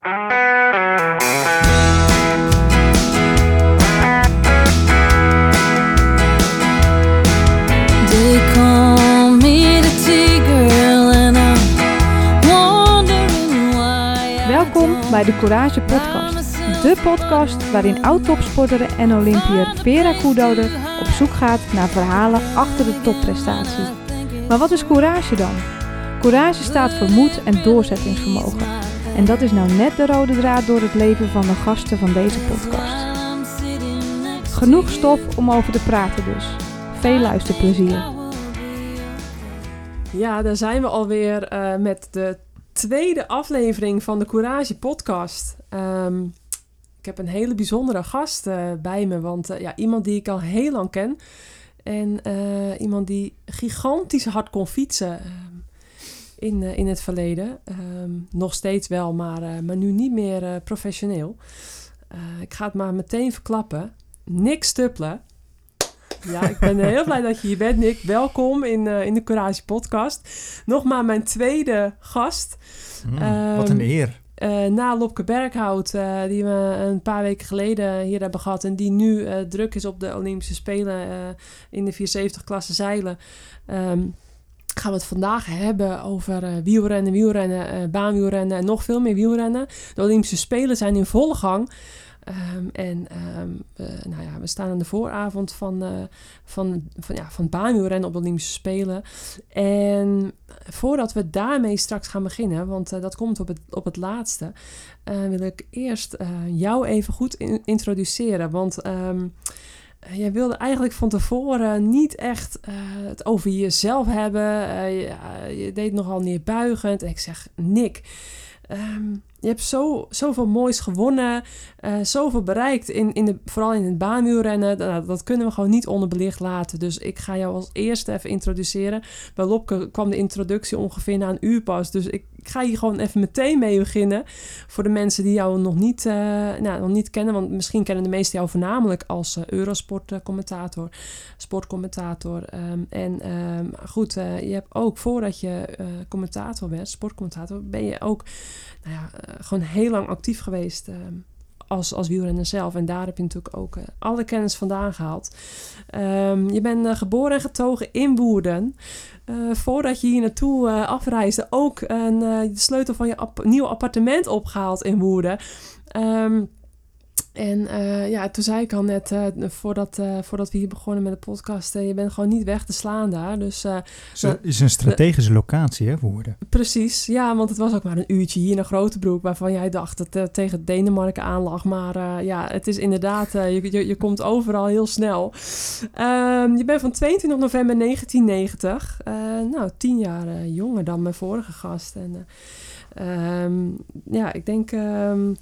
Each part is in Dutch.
Welkom bij de Courage Podcast. De podcast waarin oud-topsporter en Olympiër Vera Koedoder op zoek gaat naar verhalen achter de topprestatie. Maar wat is courage dan? Courage staat voor moed en doorzettingsvermogen. En dat is nou net de rode draad door het leven van de gasten van deze podcast. Genoeg stof om over te praten dus. Veel luisterplezier. Ja, daar zijn we alweer eh met de tweede aflevering van de Courage podcast. Ehm, ik heb een hele bijzondere gast eh, bij me, want eh, ja, iemand die ik al heel lang ken. En iemand die gigantisch hard kon fietsen in, eh, in het verleden. Ehm, nog steeds wel, maar, eh, maar nu niet meer eh, professioneel. Ik ga het maar meteen verklappen. Nick Stuppelen. Ja, ik ben heel blij dat je hier bent, Nick. Welkom in, in de Courage podcast. Nog maar mijn tweede gast. Mm, Ehm, wat een eer. eh, na Lopke Berghout, die we een paar weken geleden hier hebben gehad. En die nu druk is op de Olympische Spelen in de 470-klasse zeilen. Ehm, gaan we het vandaag hebben over eh, wielrennen, wielrennen, eh, baanwielrennen en nog veel meer wielrennen. De Olympische Spelen zijn in volle gang. Ehm, en ehm, we, nou ja, we staan aan de vooravond van, eh, van, van, ja, van baanwielrennen op de Olympische Spelen. En voordat we daarmee straks gaan beginnen, want dat komt op het, op het laatste, wil ik eerst jou even goed in- introduceren. Want ehm, eh, jij wilde eigenlijk van tevoren niet echt eh, het over jezelf hebben. Eh, je, eh, deed nogal neerbuigend. En ik zeg, Nick, ehm, je hebt zo, zoveel moois gewonnen, eh, zoveel bereikt, in, in de, vooral in het baanwielrennen. Nou, dat kunnen we gewoon niet onderbelicht laten. Dus ik ga jou als eerste even introduceren. Bij Lopke kwam de introductie ongeveer na een uur pas. Dus ik, ik ga hier gewoon even meteen mee beginnen. Voor de mensen die jou nog niet, eh, nou, nog niet kennen. Want misschien kennen de meesten jou voornamelijk als eh, Eurosport-commentator, sportcommentator. Ehm, en ehm, goed, eh, je hebt ook voordat je commentator werd, sportcommentator, ben je ook nou ja, gewoon heel lang actief geweest. ehm, als, als wielrenner zelf. En daar heb je natuurlijk ook alle kennis vandaan gehaald. Je bent geboren en getogen in Woerden. Eh, voordat je hier naartoe eh, afreisde, ook een, eh, de sleutel van je nieuwe appartement opgehaald in Woerden. Ehm, en eh, ja, toen zei ik al net, eh, voordat, eh, voordat we hier begonnen met de podcast, je bent gewoon niet weg te slaan daar. Dus Het is een strategische locatie, hè, Woerden. Precies, ja, want het was ook maar een uurtje hier naar Grotebroek, waarvan jij dacht dat het tegen Denemarken aanlag. Maar ja, het is inderdaad, je, je, je komt overal heel snel. Ehm, je bent van 22 november 1990, eh, nou, tien jaar jonger dan mijn vorige gast. En eh, ehm, ja, ik denk ehm,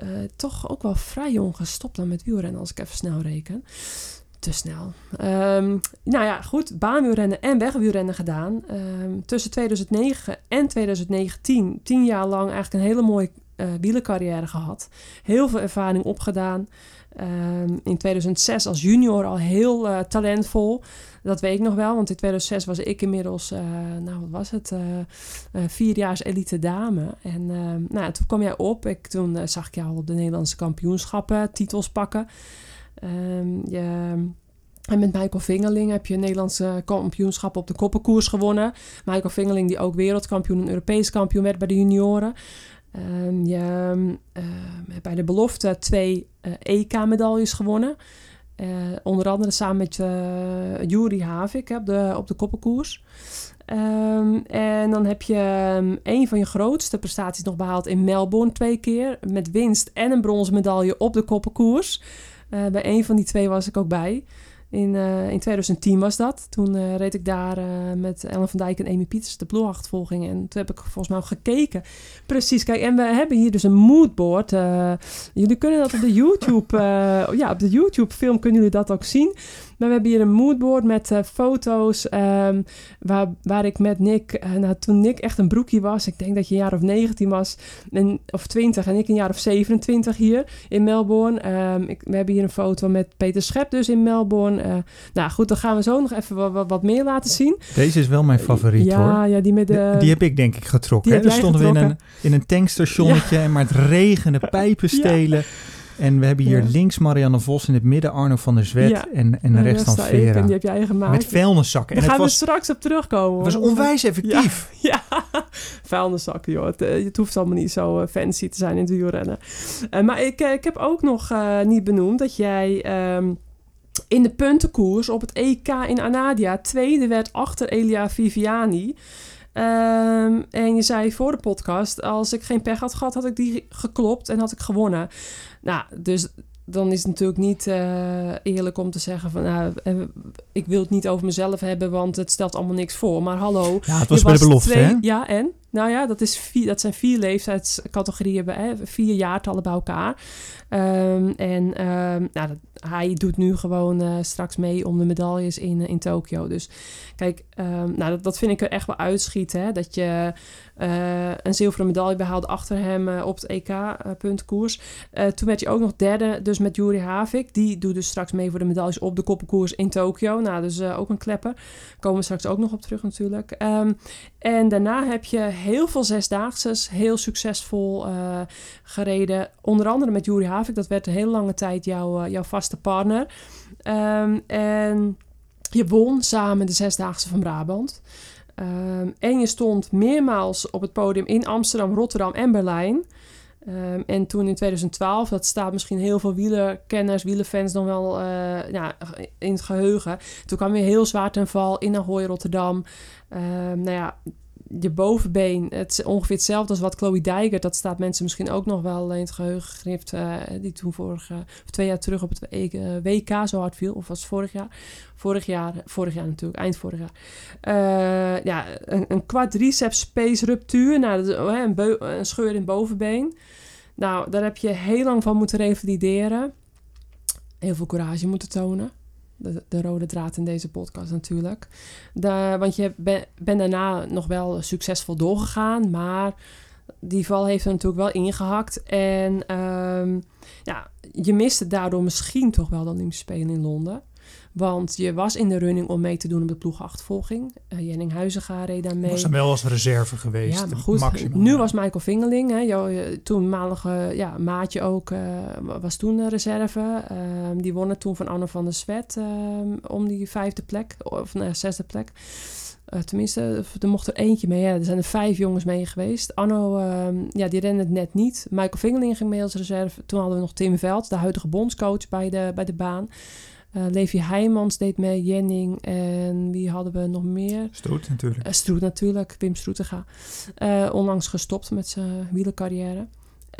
eh, toch ook wel vrij jong gestopt dan met wielrennen, als ik even snel reken. Te snel. Ehm, nou ja, goed. Baanwielrennen en wegwielrennen gedaan. Ehm, tussen 2009 en 2019, tien jaar lang eigenlijk een hele mooie eh wielercarrière gehad. Heel veel ervaring opgedaan. Ehm, in 2006 als junior al heel eh, talentvol. Dat weet ik nog wel, want in 2006 was ik inmiddels, eh, nou wat was het, eh vierjaars elite dame. En ehm, nou, toen kwam jij op. Ik, toen zag ik jou al op de Nederlandse kampioenschappen titels pakken. Ehm, en met Michael Vingerling heb je Nederlandse kampioenschap op de koppenkoers gewonnen. Michael Vingerling die ook wereldkampioen en Europees kampioen werd bij de junioren. Ehm, je ehm, hebt bij de belofte twee eh, EK-medailles gewonnen. Eh, onder andere samen met uh, Havik op, de, op de koppenkoers. Ehm, en dan heb je um, een van je grootste prestaties nog behaald in Melbourne twee keer. Met winst en een bronzen medaille op de koppenkoers. Bij een van die twee was ik ook bij. In, uh, in 2010 was dat. Toen uh, reed ik daar uh, met Ellen van Dijk en Amy Pieters de ploegachtervolging. En toen heb ik volgens mij ook gekeken. Precies, kijk, en we hebben hier dus een moodboard. Jullie kunnen dat op de YouTube, ja, op de YouTube film kunnen jullie dat ook zien. Maar we hebben hier een moodboard met eh, foto's ehm, waar, waar ik met Nick, eh, nou toen Nick echt een broekie was, ik denk dat je een jaar of 19 was, en, of 20 en ik een jaar of 27 hier in Melbourne. Ehm, ik, we hebben hier een foto met Peter Schep dus in Melbourne. Eh, nou goed, dan gaan we zo nog even wat, wat, wat meer laten zien. Deze is wel mijn favoriet ja, hoor. Ja, die met de... Die heb ik denk ik getrokken. die Hè? Dan stonden we in een, in een tankstationnetje en maar het regende pijpen Ja. En we hebben hier Ja. links Marianne Vos in het midden Arno van der Zwet Ja. en, en En rechts dan daar sta ik, Vera. En die heb jij gemaakt. Met vuilniszakken. Daar En het gaan was, we straks op terugkomen. het was onwijs effectief. Ja, vuilniszakken, joh. Het, eh, het hoeft allemaal niet zo eh, fancy te zijn in het wielrennen. Eh, maar ik, ik heb ook nog niet benoemd dat jij ehm, in de puntenkoers op het EK in Anadia tweede werd achter Elia Viviani. Ehm, en je zei voor de podcast, als ik geen pech had gehad, had ik die geklopt en had ik gewonnen. Nou, dus dan is het natuurlijk niet eh, eerlijk om te zeggen van... Nou, eh, ik wil het niet over mezelf hebben, want het stelt allemaal niks voor. Maar hallo, Ja, het was bij de belofte twee- hè? Ja, en? Nou ja, dat, is vier, dat zijn vier leeftijdscategorieën, bij- hè, vier jaartallen bij elkaar. Ehm, en ehm, nou, dat, hij doet nu gewoon eh, straks mee om de medailles in, in Tokio. Dus kijk, ehm, nou, dat, dat vind ik er echt wel uitschieten. Hè? Dat je eh, een zilveren medaille behaalde achter hem eh, op het EK-puntkoers. Eh, toen werd hij ook nog derde, dus met Juri Havik. Die doet dus straks mee voor de medailles op de koppenkoers in Tokio. Nou, dus ook een klepper. Komen we straks ook nog op terug natuurlijk. Ehm, en daarna heb je heel veel zesdaagses, heel succesvol gereden. Onder andere met Juri Havik. Dat werd een hele lange tijd jouw, jouw vaste partner. Ehm, en je won samen de zesdaagse van Brabant. Ehm, en je stond meermaals op het podium in Amsterdam, Rotterdam en Berlijn. Ehm, en toen in 2012, dat staat misschien heel veel wielerkenners, wielerfans dan wel eh, in het geheugen. Toen kwam weer heel zwaar ten val in Ahoy, Rotterdam. Ehm, nou ja, je bovenbeen, het is ongeveer hetzelfde als wat Chloe Dijker, dat staat mensen misschien ook nog wel in het geheugen gegrift, eh, die toen vorig, of twee jaar terug op het E- eh, WK zo hard viel, of was vorig jaar? Vorig jaar, vorig jaar natuurlijk, eind vorig jaar. Eh, ja, een, een quadriceps space ruptuur, nou, oh, een, een scheur in bovenbeen. Nou, daar heb je heel lang van moeten revalideren. Heel veel courage moeten tonen. De, de rode draad in deze podcast natuurlijk. Want je bent ben daarna nog wel succesvol doorgegaan, maar die val heeft er natuurlijk wel ingehakt. En ehm, ja, je miste daardoor misschien toch wel de Olympische Spelen in Londen. Want je was in de running om mee te doen op de ploegachtervolging. Uh, Jenning Huizinga reed daar mee. Was hem wel als reserve geweest. Ja, maar goed. maximaal. Nu was Michael Vingeling, hè, jouw eh, toenmalige ja, maatje ook, eh, was toen de reserve. Ehm, die won het toen van Anne van der Zwet ehm, om die vijfde plek, of nou, ja, zesde plek. Eh, tenminste, er mocht er eentje mee. Hè. Er zijn er vijf jongens mee geweest. Anno, ehm, ja, die rende het net niet. Michael Vingeling ging mee als reserve. Toen hadden we nog Tim Veld, de huidige bondscoach bij de, bij de baan. Uh, Levi Heijmans deed mee, Jenning en wie hadden we nog meer? Stroet natuurlijk. Uh, Stroet natuurlijk, Wim Stroetega. Uh, onlangs gestopt met zijn wielercarrière.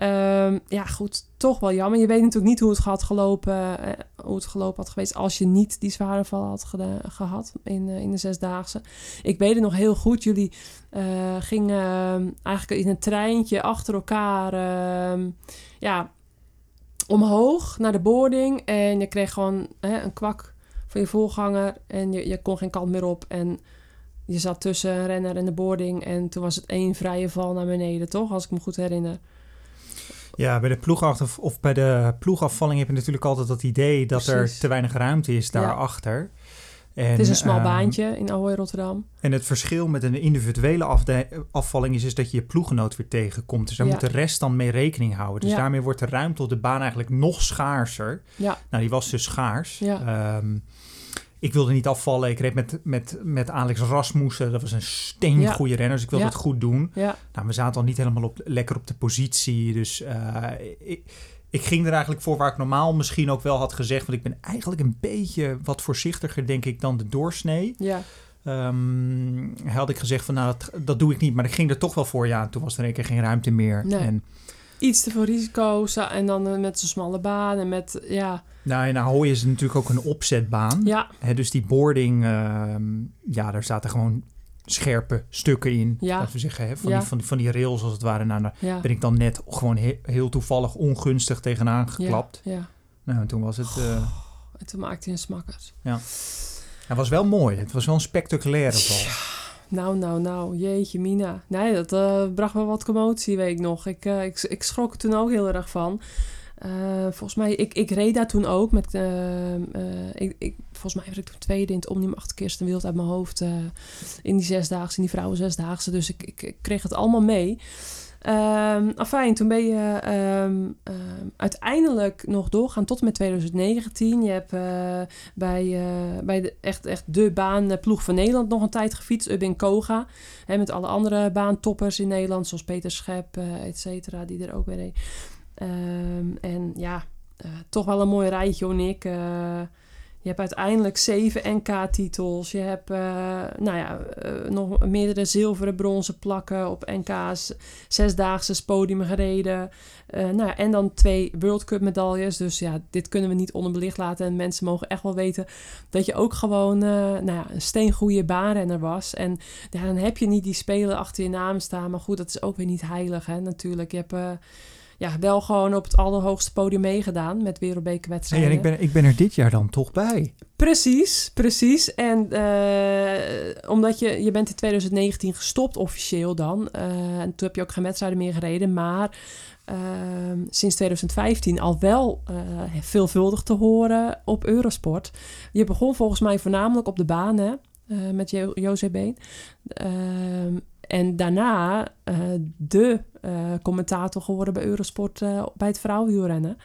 Uh, ja, goed, toch wel jammer. Je weet natuurlijk niet hoe het had gelopen, hoe het gelopen had geweest als je niet die zware val had ge gehad in, in de zesdaagse. Ik weet het nog heel goed. Jullie gingen eigenlijk in een treintje achter elkaar, ja, omhoog naar de boarding. En je kreeg gewoon hè, een kwak van je voorganger. En je, je kon geen kant meer op. En je zat tussen een renner en de boarding. En toen was het één vrije val naar beneden, toch? Als ik me goed herinner. Ja, bij de ploegachter of bij de ploegafvalling heb je natuurlijk altijd dat idee dat Precies. er te weinig ruimte is daarachter. En, het is een smal um, baantje in Ahoy Rotterdam. En het verschil met een individuele afvalling is, is dat je je ploeggenoot weer tegenkomt. Dus daar ja. moet de rest dan mee rekening houden. Dus ja. daarmee wordt de ruimte op de baan eigenlijk nog schaarser. Ja. Nou, die was dus schaars. Ja. Um, ik wilde niet afvallen. Ik reed met, met, met Alex Rasmussen. Dat was een steengoede ja. renner. Dus ik wilde ja. het goed doen. Ja. Nou, we zaten al niet helemaal op, lekker op de positie. Dus uh, ik, ik ging er eigenlijk voor waar ik normaal misschien ook wel had gezegd. Want ik ben eigenlijk een beetje wat voorzichtiger, denk ik, dan de doorsnee. Ja. Um, had ik gezegd van, nou, dat, dat doe ik niet. Maar ik ging er toch wel voor. Ja, toen was er een keer geen ruimte meer. Nee. En, Iets te veel risico's en dan met zo'n smalle baan en met, ja... Nou, en Ahoy is natuurlijk ook een opzetbaan. Ja. He, dus die boarding, uh, ja, daar zaten gewoon scherpe stukken in. Ja. Laten we zeggen, hè, van, ja. die, van, die, van die rails als het ware. Nou, daar ja. ben ik dan net gewoon he heel toevallig ongunstig tegenaan geklapt. Ja. ja. Nou, en toen was het... Uh... en toen maakte hij een smakkers. Het was wel mooi. Het was wel een spectaculaire bal. Nou, nou, nou, jeetje, Mina. Nee, dat eh, bracht wel wat commotie, weet ik nog. Ik, eh, ik, ik schrok er toen ook heel erg van. Eh, volgens mij, ik, ik reed daar toen ook met. eh, eh, ik, ik, volgens mij was ik toen tweede in het Omnium acht keer de wereld uit mijn hoofd. eh, in die zesdaagse, in die vrouwen zesdaagse. Dus ik, ik, ik kreeg het allemaal mee. Ehm afijn, toen ben je ehm, ehm, uiteindelijk nog doorgaan tot met 2019. Je hebt eh, bij, eh, bij de, echt, echt de baanploeg van Nederland nog een tijd gefietst. Ubin Koga. Hè, met alle andere baantoppers in Nederland. Zoals Peter Schep, eh et cetera. Die er ook bij deed. En ja, toch wel een mooi rijtje hoor, Nick. Je hebt uiteindelijk zeven NK-titels. Je hebt eh, nou ja, eh, nog meerdere zilveren, bronzen plakken op NK's. Zesdaagse podium gereden. Eh, nou ja, en dan twee World Cup medailles. Dus ja, dit kunnen we niet onderbelicht laten. En mensen mogen echt wel weten dat je ook gewoon nou ja, een steengoede baanrenner was. En ja, dan heb je niet die spelen achter je naam staan. Maar goed, dat is ook weer niet heilig hè, natuurlijk. Je hebt... ja, wel gewoon op het allerhoogste podium meegedaan met wereldbekerwedstrijden. en ik ben, ik ben er dit jaar dan toch bij. Precies, precies. En eh, omdat je, je bent in 2019 gestopt officieel dan. eh, en toen heb je ook geen wedstrijden meer gereden. Maar ehm, sinds 2015 al wel eh, veelvuldig te horen op Eurosport. Je begon volgens mij voornamelijk op de baan hè, met jo José Been. En daarna eh, de eh, commentator geworden bij Eurosport eh, bij het vrouwenwielrennen.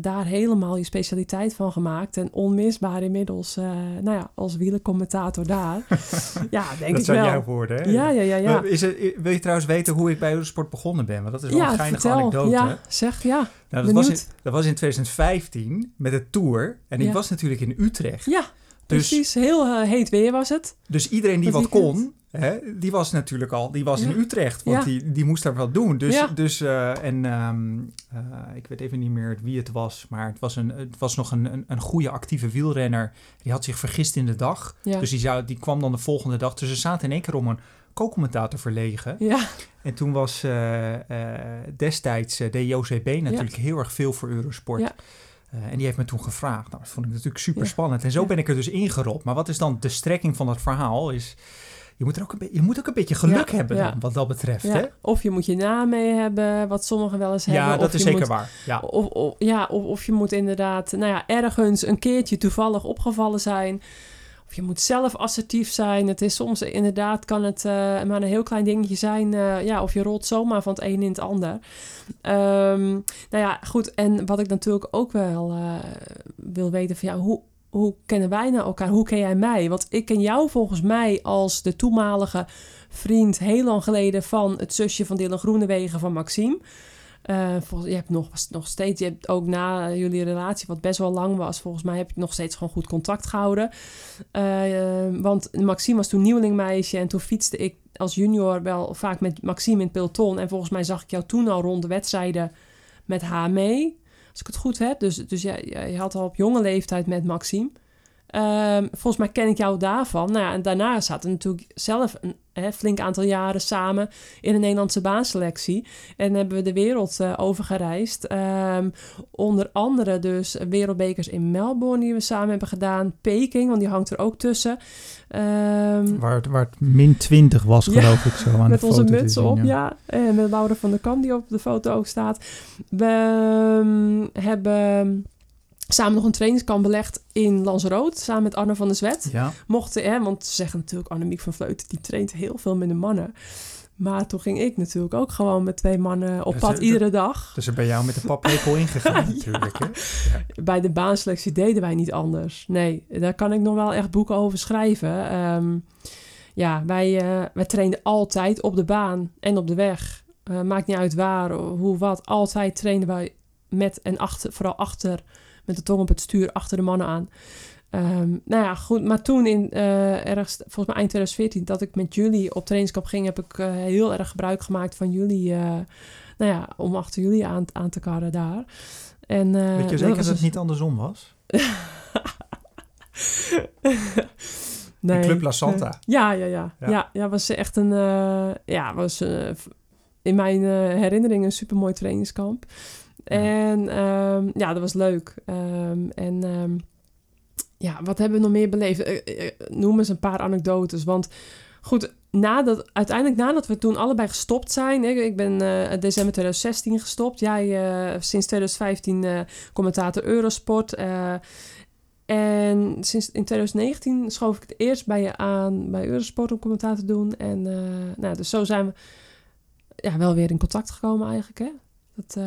Daar helemaal je specialiteit van gemaakt. En onmisbaar inmiddels, nou ja, als wielercommentator daar. ja, denk dat ik zijn wel. jouw woorden, hè? Ja, ja, ja, ja. Is het, wil je trouwens weten hoe ik bij Eurosport begonnen ben? Want dat is wel ja, een geinige vertel. anekdote. Ja, zeg ja. Nou, dat, was in, dat was in 2015 met de Tour. En ik Ja. was natuurlijk in Utrecht. Ja, Dus, precies. Heel heet weer was het. dus iedereen die Dat wat kon, hè, die was natuurlijk al die was Ja. in Utrecht. Want Ja. die, die moest daar wat doen. Dus, Ja. dus eh, en ehm, eh, ik weet even niet meer wie het was. Maar het was, een, het was nog een, een, een goede actieve wielrenner. Die had zich vergist in de dag. Dus die, zou, die kwam dan de volgende dag. Dus ze zaten in één keer om een co-commentator verlegen. ja, En toen was eh, destijds de JOCB natuurlijk heel erg veel voor Eurosport. Ja. Uh, en die heeft me toen gevraagd. Nou, dat vond ik natuurlijk super spannend. En zo ben ik er dus ingerold. Maar wat is dan de strekking van dat verhaal? Is, je, moet er ook een je moet ook een beetje geluk Ja, hebben ja. dan, wat dat betreft. ja. Hè? Of je moet je naam mee hebben, wat sommigen wel eens hebben. Ja, dat is zeker moet- waar. Ja. Of, of, ja, of, of je moet inderdaad nou ja, ergens een keertje toevallig opgevallen zijn. Of je moet zelf assertief zijn. Het is soms inderdaad, kan het eh, maar een heel klein dingetje zijn. eh, ja, of je rolt zomaar van het een in het ander. Ehm, nou ja, goed. En wat ik natuurlijk ook wel eh, wil weten van ja, hoe, hoe kennen wij nou elkaar? Hoe ken jij mij? Want ik ken jou volgens mij als de toenmalige vriend heel lang geleden van het zusje van Dylan Groenewegen van Maxime. Eh, volgens, je hebt nog, nog steeds, je hebt ook na jullie relatie, wat best wel lang was, volgens mij heb je nog steeds gewoon goed contact gehouden. Eh, want Maxime was toen nieuwelingmeisje en toen fietste ik als junior wel vaak met Maxime in het peloton. En volgens mij zag ik jou toen al rond de wedstrijden met haar mee. Als ik het goed heb. Dus, dus ja, je had al op jonge leeftijd met Maxime. Ehm, volgens mij ken ik jou daarvan. Nou ja, en daarna zaten we natuurlijk zelf een hè, flink aantal jaren samen in de Nederlandse baanselectie. En hebben we de wereld eh, over gereisd. Ehm, onder andere dus wereldbekers in Melbourne die we samen hebben gedaan. Peking, want die hangt er ook tussen. Ehm, Waar, het, waar het min 20 was, Ja, geloof ik zo aan met de onze foto muts op, ja. ja. En met Laura van der Kam die op de foto ook staat. We hebben samen nog een trainingskamp belegd in Lanzarote. Samen met Arne van der Zwet. Ja. Mochten, hè, want ze zeggen natuurlijk Annemiek van Vleuten... die traint heel veel met de mannen. Maar toen ging ik natuurlijk ook gewoon met twee mannen op Dus, pad iedere dag. Dus er bij jou met de paplepel ingegaan natuurlijk. Hè? Bij de baanselectie deden wij niet anders. Nee, daar kan ik nog wel echt boeken over schrijven. Ehm, ja, wij, eh, wij trainden altijd op de baan en op de weg. Eh, maakt niet uit waar, hoe, wat. Altijd trainden wij met en achter, vooral achter, met de tong op het stuur, achter de mannen aan. Ehm, nou ja, goed. Maar toen in eh, ergens, volgens mij eind 2014, dat ik met jullie op trainingskamp ging, heb ik eh, heel erg gebruik gemaakt van jullie. eh, nou ja, om achter jullie aan, aan te karren daar. En, Weet je zeker dat het dus- niet andersom was? nee. De Club La Santa. Ja, ja, ja. Ja. Ja, ja, was echt een... ja, was in mijn herinnering een supermooi trainingskamp. En ehm, ja, dat was leuk. Ehm, en ehm, ja, wat hebben we nog meer beleefd? Eh, eh, eh, noem eens een paar anekdotes. Want goed, nadat, uiteindelijk nadat we toen allebei gestopt zijn... Ik, ben december 2016 gestopt. Jij sinds 2015 eh, commentator Eurosport. en sinds in 2019 schoof ik het eerst bij je aan bij Eurosport om commentaar te doen. En nou, dus zo zijn we ja, wel weer in contact gekomen eigenlijk. Hè? Dat, eh,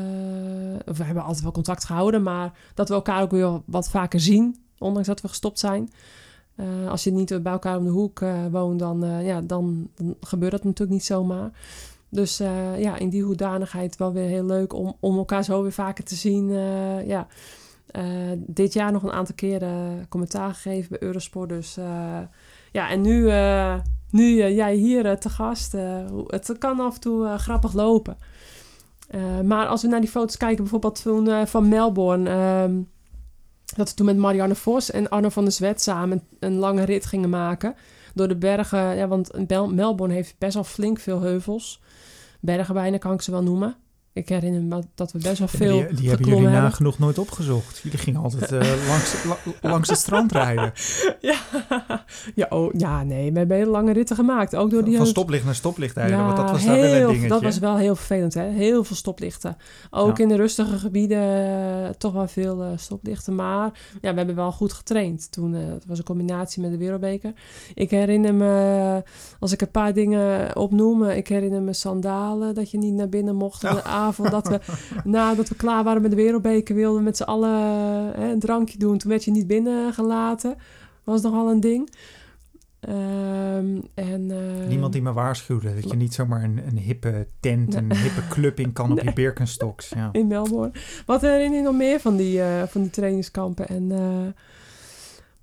we hebben altijd wel contact gehouden, maar dat we elkaar ook weer wat vaker zien, ondanks dat we gestopt zijn. Eh, als je niet bij elkaar om de hoek eh, woont, dan, ja, dan, dan gebeurt dat natuurlijk niet zomaar. Dus ja, in die hoedanigheid wel weer heel leuk om, om elkaar zo weer vaker te zien. Ja. Dit jaar nog een aantal keren commentaar gegeven bij Eurosport. Dus ja, en nu, nu jij hier te gast. het kan af en toe grappig lopen. Eh, maar als we naar die foto's kijken, bijvoorbeeld eh, van Melbourne. ehm, dat we toen met Marianne Vos en Arno van der Zwet samen een lange rit gingen maken. Door de bergen. Ja, want Melbourne heeft best wel flink veel heuvels. Bergen bijna kan ik ze wel noemen. Ik herinner me dat we best wel Ja, veel die, die hebben jullie nagenoeg nooit opgezocht. Jullie gingen altijd eh, langs, la- langs het strand rijden. Ja, ja, oh, ja, nee, we hebben hele lange ritten gemaakt. Ook door die Van stoplicht naar stoplicht rijden. want dat was daar heel, wel een dingetje. Dat was wel heel vervelend, hè? Heel veel stoplichten. Ook Ja. in de rustige gebieden eh, toch wel veel eh, stoplichten. Maar ja, we hebben wel goed getraind. Toen het was een combinatie met de Wereldbeker. Ik herinner me, als ik een paar dingen opnoem, ik herinner me sandalen, dat je niet naar binnen mocht. Oh. Avond dat we, nadat we klaar waren met de Wereldbeker, wilden we met z'n allen eh, een drankje doen. Toen werd je niet binnengelaten. Was nogal een ding. Ehm, en, eh, Niemand die me waarschuwde. Dat je niet zomaar een, een hippe tent, een hippe club in kan op je Birkenstocks. Ja. in Melbourne. Wat herinner je nog meer van die, eh, van die trainingskampen? En, eh,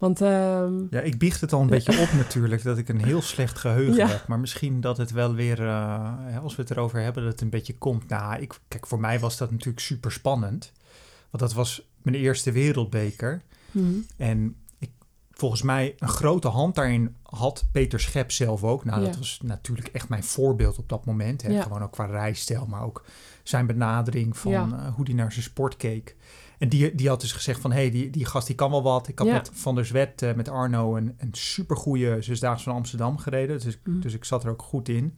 want ehm, ja, ik biecht het al een beetje op natuurlijk. Dat ik een heel slecht geheugen Ja. heb. Maar misschien dat het wel weer, eh, als we het erover hebben, dat het een beetje komt. Nou, ik, kijk, voor mij was dat natuurlijk super spannend. Want dat was mijn eerste wereldbeker. hm, En ik, volgens mij een grote hand daarin had Peter Schep zelf ook. Nou, dat was natuurlijk echt mijn voorbeeld op dat moment. Hè. Ja. Gewoon ook qua rijstijl, maar ook zijn benadering van eh, hoe die naar zijn sport keek. En die, die had dus gezegd van, hé, hey, die, die gast die kan wel wat. Ik had Ja. met Van der Zwet, eh, met Arno, een, een supergoeie zesdaagse van Amsterdam gereden. Dus, Mhm. dus ik zat er ook goed in.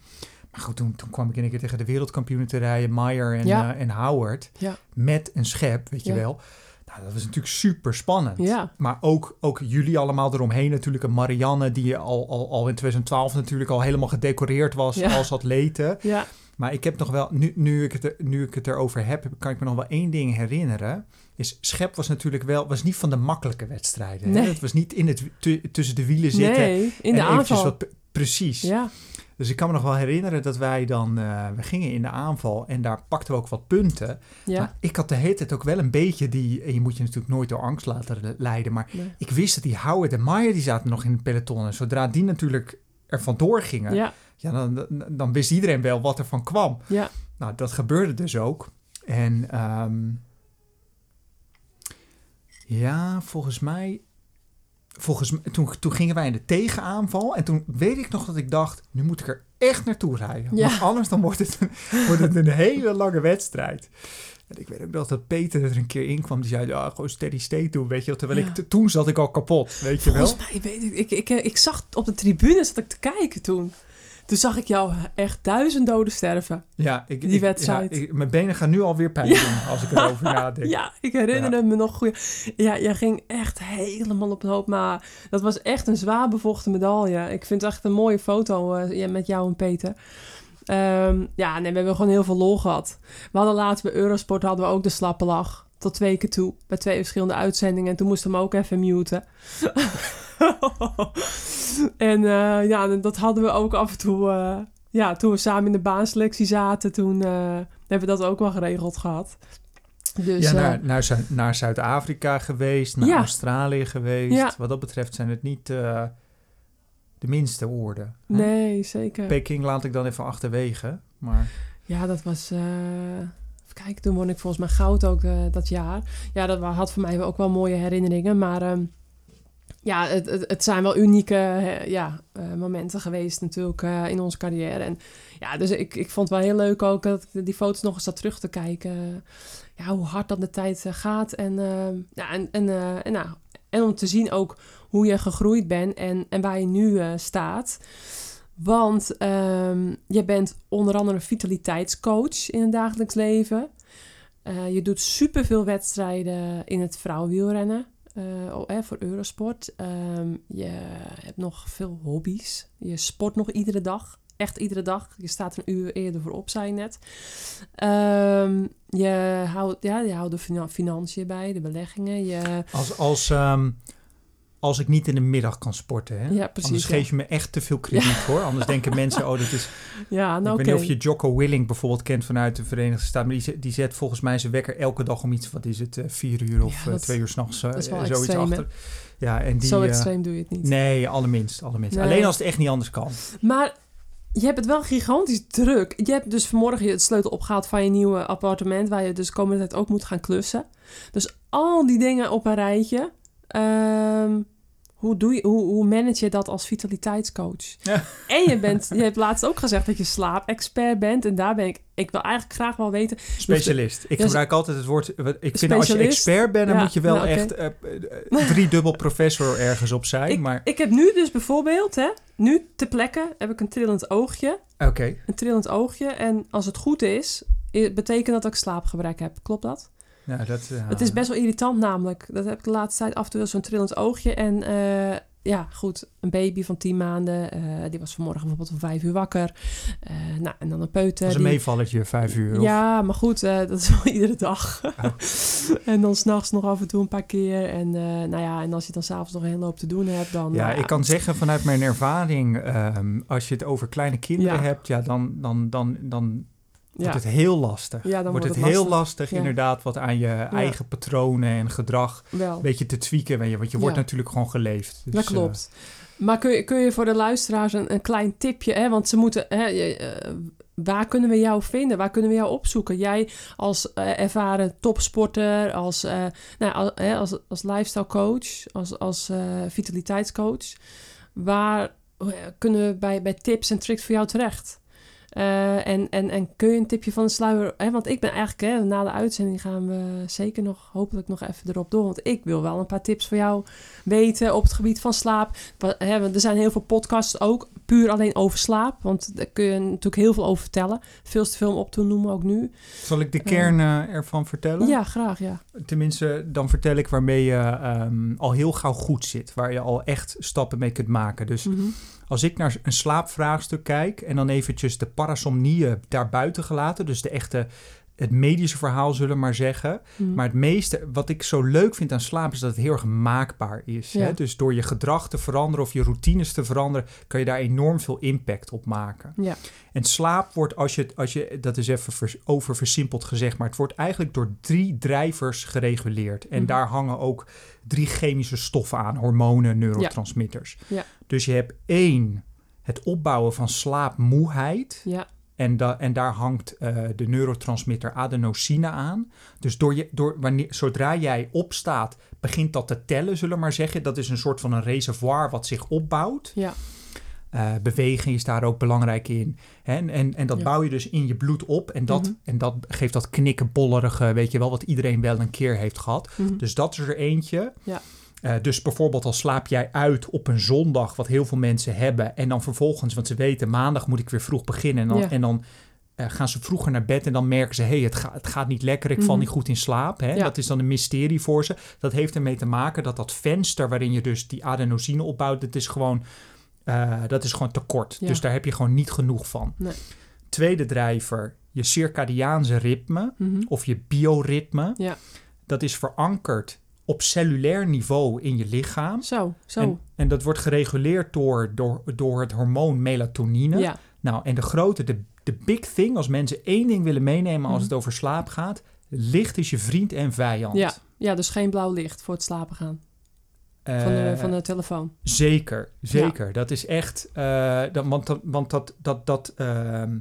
Maar goed, toen, toen kwam ik in een keer tegen de wereldkampioenen te rijden, Meyer en, Ja. eh, en Howard. Ja. Met een schep, weet je wel. Nou, dat was natuurlijk super spannend. ja, Maar ook, ook jullie allemaal eromheen natuurlijk. Een Marianne die al, al, al in 2012 natuurlijk al helemaal gedecoreerd was Ja. als atlete. ja, Maar ik heb nog wel, nu, nu, ik het, nu ik het erover heb, kan ik me nog wel één ding herinneren. Is Schep was natuurlijk wel, was niet van de makkelijke wedstrijden. Hè? Het was niet in het, tu- tussen de wielen zitten. nee, in de aanval. Wat, precies. Ja, Dus ik kan me nog wel herinneren dat wij dan, eh, we gingen in de aanval en daar pakten we ook wat punten. ja, Maar ik had de hele tijd ook wel een beetje die, en je moet je natuurlijk nooit door angst laten le- leiden, maar nee. ik wist dat die Howard en Maier, die zaten nog in het peloton. En zodra die natuurlijk er vandoor gingen, ja. ja, dan, dan, dan wist iedereen wel wat er van kwam. ja, Nou, dat gebeurde dus ook. En ehm, ja, volgens mij, volgens toen, toen gingen wij in de tegenaanval. En toen weet ik nog dat ik dacht, nu moet ik er echt naartoe rijden. Ja. Want anders dan wordt het, een, wordt het een hele lange wedstrijd. En ik weet ook nog dat Peter er een keer in kwam. Die zei, ja, gewoon steady state doen, weet je. Terwijl Ja. ik, toen zat ik al kapot, weet je wel. Volgens mij weet ik, ik, ik, ik zag op de tribune zat ik te kijken toen. Toen zag ik jou echt duizend doden sterven. Ja, ik, Die ik- wedstrijd. ja, ik- mijn benen gaan nu alweer pijn Ja. doen als ik erover nadenk. Ja, ik herinner Ja. me nog goed. Ja, jij ging echt helemaal op de hoop. Maar dat was echt een zwaar bevochten medaille. Ik vind het echt een mooie foto ja, met jou en Peter. Ehm, ja, nee, we hebben gewoon heel veel lol gehad. We hadden laatst bij Eurosport hadden we ook de slappe lach. Tot twee keer toe. Bij twee verschillende uitzendingen. En toen moesten we hem ook even muten. en eh, ja, dat hadden we ook af en toe... eh, ja, toen we samen in de baanselectie zaten... toen eh, hebben we dat ook wel geregeld gehad. Dus, ja, naar, naar, Zu- naar Zuid-Afrika geweest, naar Ja. Australië geweest. Ja. Wat dat betreft zijn het niet de minste woorden. hè? Nee, zeker. Peking laat ik dan even achterwege. Maar Ja, dat was. kijken, toen won ik volgens mij goud ook dat jaar. Ja, dat had voor mij ook wel mooie herinneringen. Maar ehm, ja, het, het, zijn wel unieke ja, eh, momenten geweest natuurlijk eh, in onze carrière. En ja, dus ik, ik vond het wel heel leuk ook dat ik die foto's nog eens zat terug te kijken. Ja, hoe hard dat de tijd eh, gaat. En, ehm, ja, en, en, en, nou, En om te zien ook hoe je gegroeid bent en, en waar je nu staat. Want ehm, je bent onder andere vitaliteitscoach in het dagelijks leven. Je doet superveel wedstrijden in het vrouwenwielrennen. Eh, oh, voor Eurosport. Ehm, je hebt nog veel hobby's. Je sport nog iedere dag. Echt iedere dag. Je staat een uur eerder voor op, zei je net. Ehm, je, houdt, ja, je houdt de fina- financiën bij, de beleggingen. Je, Als, als, ehm, als ik niet in de middag kan sporten, hè? ja, precies. Anders ja. geef je me echt te veel krediet hoor. Anders denken mensen, oh, dat is... Ja, nou ik oké. weet niet of je Jocko Willing bijvoorbeeld kent vanuit de Verenigde Staten. Maar die, zet- die zet volgens mij zijn wekker elke dag om iets, wat is het, eh, vier uur of eh, dat- twee uur s'nachts. Uh, dat is wel zoiets extreem, hè? achter. Ja, en die... Zo eh, extreem doe je het niet. nee, allerminst, allerminst. Nee. Alleen als het echt niet anders kan. Maar je hebt het wel gigantisch druk. Je hebt dus vanmorgen je sleutel opgehaald van je nieuwe appartement... waar je dus komende tijd ook moet gaan klussen. Dus al die dingen op een rijtje... ehm, hoe, doe je, hoe, hoe manage je dat als vitaliteitscoach? Ja. En je, bent, je hebt laatst ook gezegd dat je slaapexpert bent. En daar ben ik... Ik wil eigenlijk graag wel weten... Specialist. Ik Dus- gebruik altijd het woord... Ik vind als je expert bent, dan Ja, moet je wel nou, echt eh, eh, driedubbel professor ergens op zijn. Ik, maar ik heb nu dus bijvoorbeeld... Hè, nu ter plekke heb ik een trillend oogje. oké. Een trillend oogje. En als het goed is... betekent dat ik slaapgebrek heb. Klopt dat? Nou, dat, eh, Het is best wel irritant namelijk. Dat heb ik de laatste tijd af en toe wel zo'n trillend oogje. En eh, ja, goed, een baby van 10 maanden. eh, die was vanmorgen bijvoorbeeld om 5 uur wakker. Nou, en dan een peuter. Dat is een die- meevalletje, vijf uur. of- Ja, maar goed, dat is wel iedere dag. Oh. en dan s'nachts nog af en toe een paar keer. En, nou ja, en als je dan s'avonds nog een hele hoop te doen hebt, dan... Ja, ik kan zeggen vanuit mijn ervaring, ehm, als je het over kleine kinderen Ja. hebt, ja, dan, dan, dan, dan ja, wordt het heel lastig. Ja, dan wordt het heel lastig. Ja. inderdaad, wat aan je eigen patronen en gedrag wel. een beetje te tweaken. weet je, Want je wordt natuurlijk gewoon geleefd. Dus, dat klopt. Maar kun je, kun je voor de luisteraars een, een klein tipje, hè? want ze moeten, hè, je- eh, waar kunnen we jou vinden? Waar kunnen we jou opzoeken? Jij als eh, ervaren topsporter, als, eh, nou, als, hè, als, als lifestyle coach, als, als eh, vitaliteitscoach, waar eh, kunnen we bij, bij tips en tricks voor jou terecht? Eh, en, en, en kun je een tipje van de sluier... Hè, want ik ben eigenlijk... Hè, na de uitzending gaan we zeker nog... hopelijk nog even erop door. Want ik wil wel een paar tips voor jou weten... op het gebied van slaap. Hè, want er zijn heel veel podcasts ook... puur alleen over slaap. Want daar kun je natuurlijk heel veel over vertellen. Veel te veel om op te noemen, ook nu. Zal ik de kern eh, ervan vertellen? Ja, graag, ja. Tenminste, dan vertel ik waarmee je ehm, al heel gauw goed zit. Waar je al echt stappen mee kunt maken. Dus Mhm. Als ik naar een slaapvraagstuk kijk en dan eventjes de parasomnieën daarbuiten gelaten, dus de echte, het medische verhaal zullen we maar zeggen. Mhm. Maar het meeste, wat ik zo leuk vind aan slaap, is dat het heel erg maakbaar is. Ja. Hè? Dus door je gedrag te veranderen of je routines te veranderen, kan je daar enorm veel impact op maken. Ja. En slaap wordt, als je, als je dat is even vers- overversimpeld gezegd, maar het wordt eigenlijk door drie drijvers gereguleerd. En Mhm. daar hangen ook drie chemische stoffen aan, hormonen, neurotransmitters. Ja. Dus je hebt één, het opbouwen van slaapmoeheid. Ja, En, da en daar hangt eh, de neurotransmitter adenosine aan. Dus door je, door wanneer, zodra jij opstaat, begint dat te tellen, zullen we maar zeggen. Dat is een soort van een reservoir wat zich opbouwt. ja, Eh, beweging is daar ook belangrijk in. Hè? En, en, en dat Ja. bouw je dus in je bloed op. En dat, Mhm. en dat geeft dat knikkenbollerige, weet je wel, wat iedereen wel een keer heeft gehad. mhm. Dus dat is er eentje. Ja. Eh, dus bijvoorbeeld als slaap jij uit op een zondag, wat heel veel mensen hebben. En dan vervolgens, want ze weten maandag moet ik weer vroeg beginnen. En dan, Ja. en dan eh, gaan ze vroeger naar bed en dan merken ze... hé, hey, het, ga- het gaat niet lekker, ik val Mhm. niet goed in slaap. Hè? Ja. Dat is dan een mysterie voor ze. Dat heeft ermee te maken dat dat venster waarin je dus die adenosine opbouwt... dat is gewoon, eh, dat is gewoon tekort. Ja. Dus daar heb je gewoon niet genoeg van. Nee. Tweede drijver, je circadiaanse ritme Mhm. of je bioritme. Ja. Dat is verankerd op cellulair niveau in je lichaam. Zo, zo. En, en dat wordt gereguleerd door, door, door het hormoon melatonine. ja, Nou, en de grote, de, de big thing, als mensen één ding willen meenemen als Mhm. het over slaap gaat, licht is je vriend en vijand. ja, ja, dus geen blauw licht voor het slapen gaan. Van de, Eh, van de telefoon. Zeker, zeker. Dat is echt, eh, dat, want, dat, want dat, dat, dat, ehm,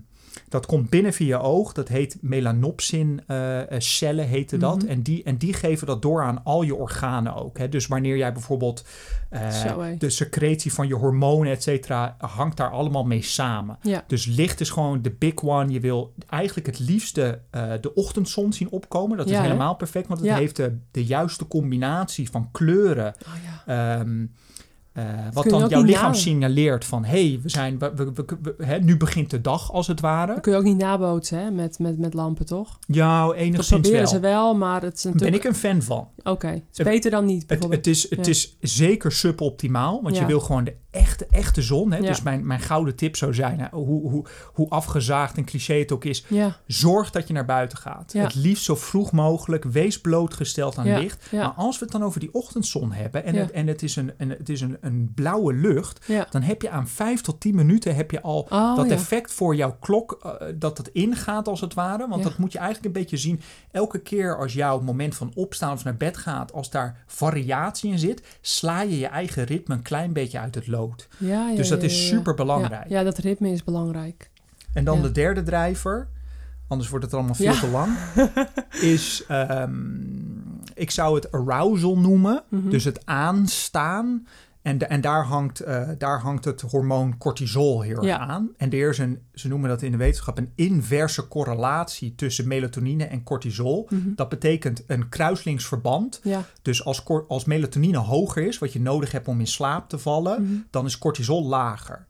dat komt binnen via je oog. Dat heet melanopsin-cellen, heette dat. Mhm. en, die, en die geven dat door aan al je organen ook. Hè. Dus wanneer jij bijvoorbeeld eh, de secretie van je hormonen, et cetera, hangt daar allemaal mee samen. Ja. Dus licht is gewoon de big one. Je wil eigenlijk het liefste eh, de ochtendzon zien opkomen. Dat Ja, is hè? helemaal perfect, want het Ja. heeft de, de juiste combinatie van kleuren. Oh, ja. Ehm, eh, wat dan jouw lichaam signaleert van... hé, hey, we zijn, we, we, we- hè, nu begint de dag als het ware. Dat kun je ook niet nabootsen hè, met, met, met lampen, toch? Ja, Dat enigszins proberen wel. ze wel, maar het is Daar ben natuurlijk... ik een fan van. Oké, is beter dan niet, Het, bijvoorbeeld. het, is, het Ja. is zeker suboptimaal, want je wil gewoon de echte, echte zon. Hè? Ja. Dus mijn, mijn gouden tip zou zijn, hè, hoe, hoe, hoe afgezaagd en cliché het ook is... Ja, zorg dat je naar buiten gaat. Ja. Het liefst zo vroeg mogelijk. Wees blootgesteld aan licht. Maar als we het dan over die ochtendzon hebben... en, het, en het is, een, en het is een, een blauwe lucht... dan heb je aan 5 tot 10 minuten heb je al Oh, dat effect voor jouw klok... eh, dat het ingaat als het ware. Want dat moet je eigenlijk een beetje zien. Elke keer als jouw moment van opstaan of naar bed gaat... als daar variatie in zit... sla je je eigen ritme een klein beetje uit het lood. Ja, ja, Dus dat is ja. superbelangrijk. Ja, dat ritme is belangrijk. En dan de derde drijver, anders wordt het allemaal veel te lang, is, ehm, ik zou het arousal noemen, Mhm. dus het aanstaan. En, de- en daar, hangt, eh, daar hangt het hormoon cortisol heel erg Ja. aan. En er is een, ze noemen dat in de wetenschap, een inverse correlatie tussen melatonine en cortisol. Mhm. Dat betekent een kruislingsverband. Ja. Dus als, als melatonine hoger is, wat je nodig hebt om in slaap te vallen, Mhm. dan is cortisol lager.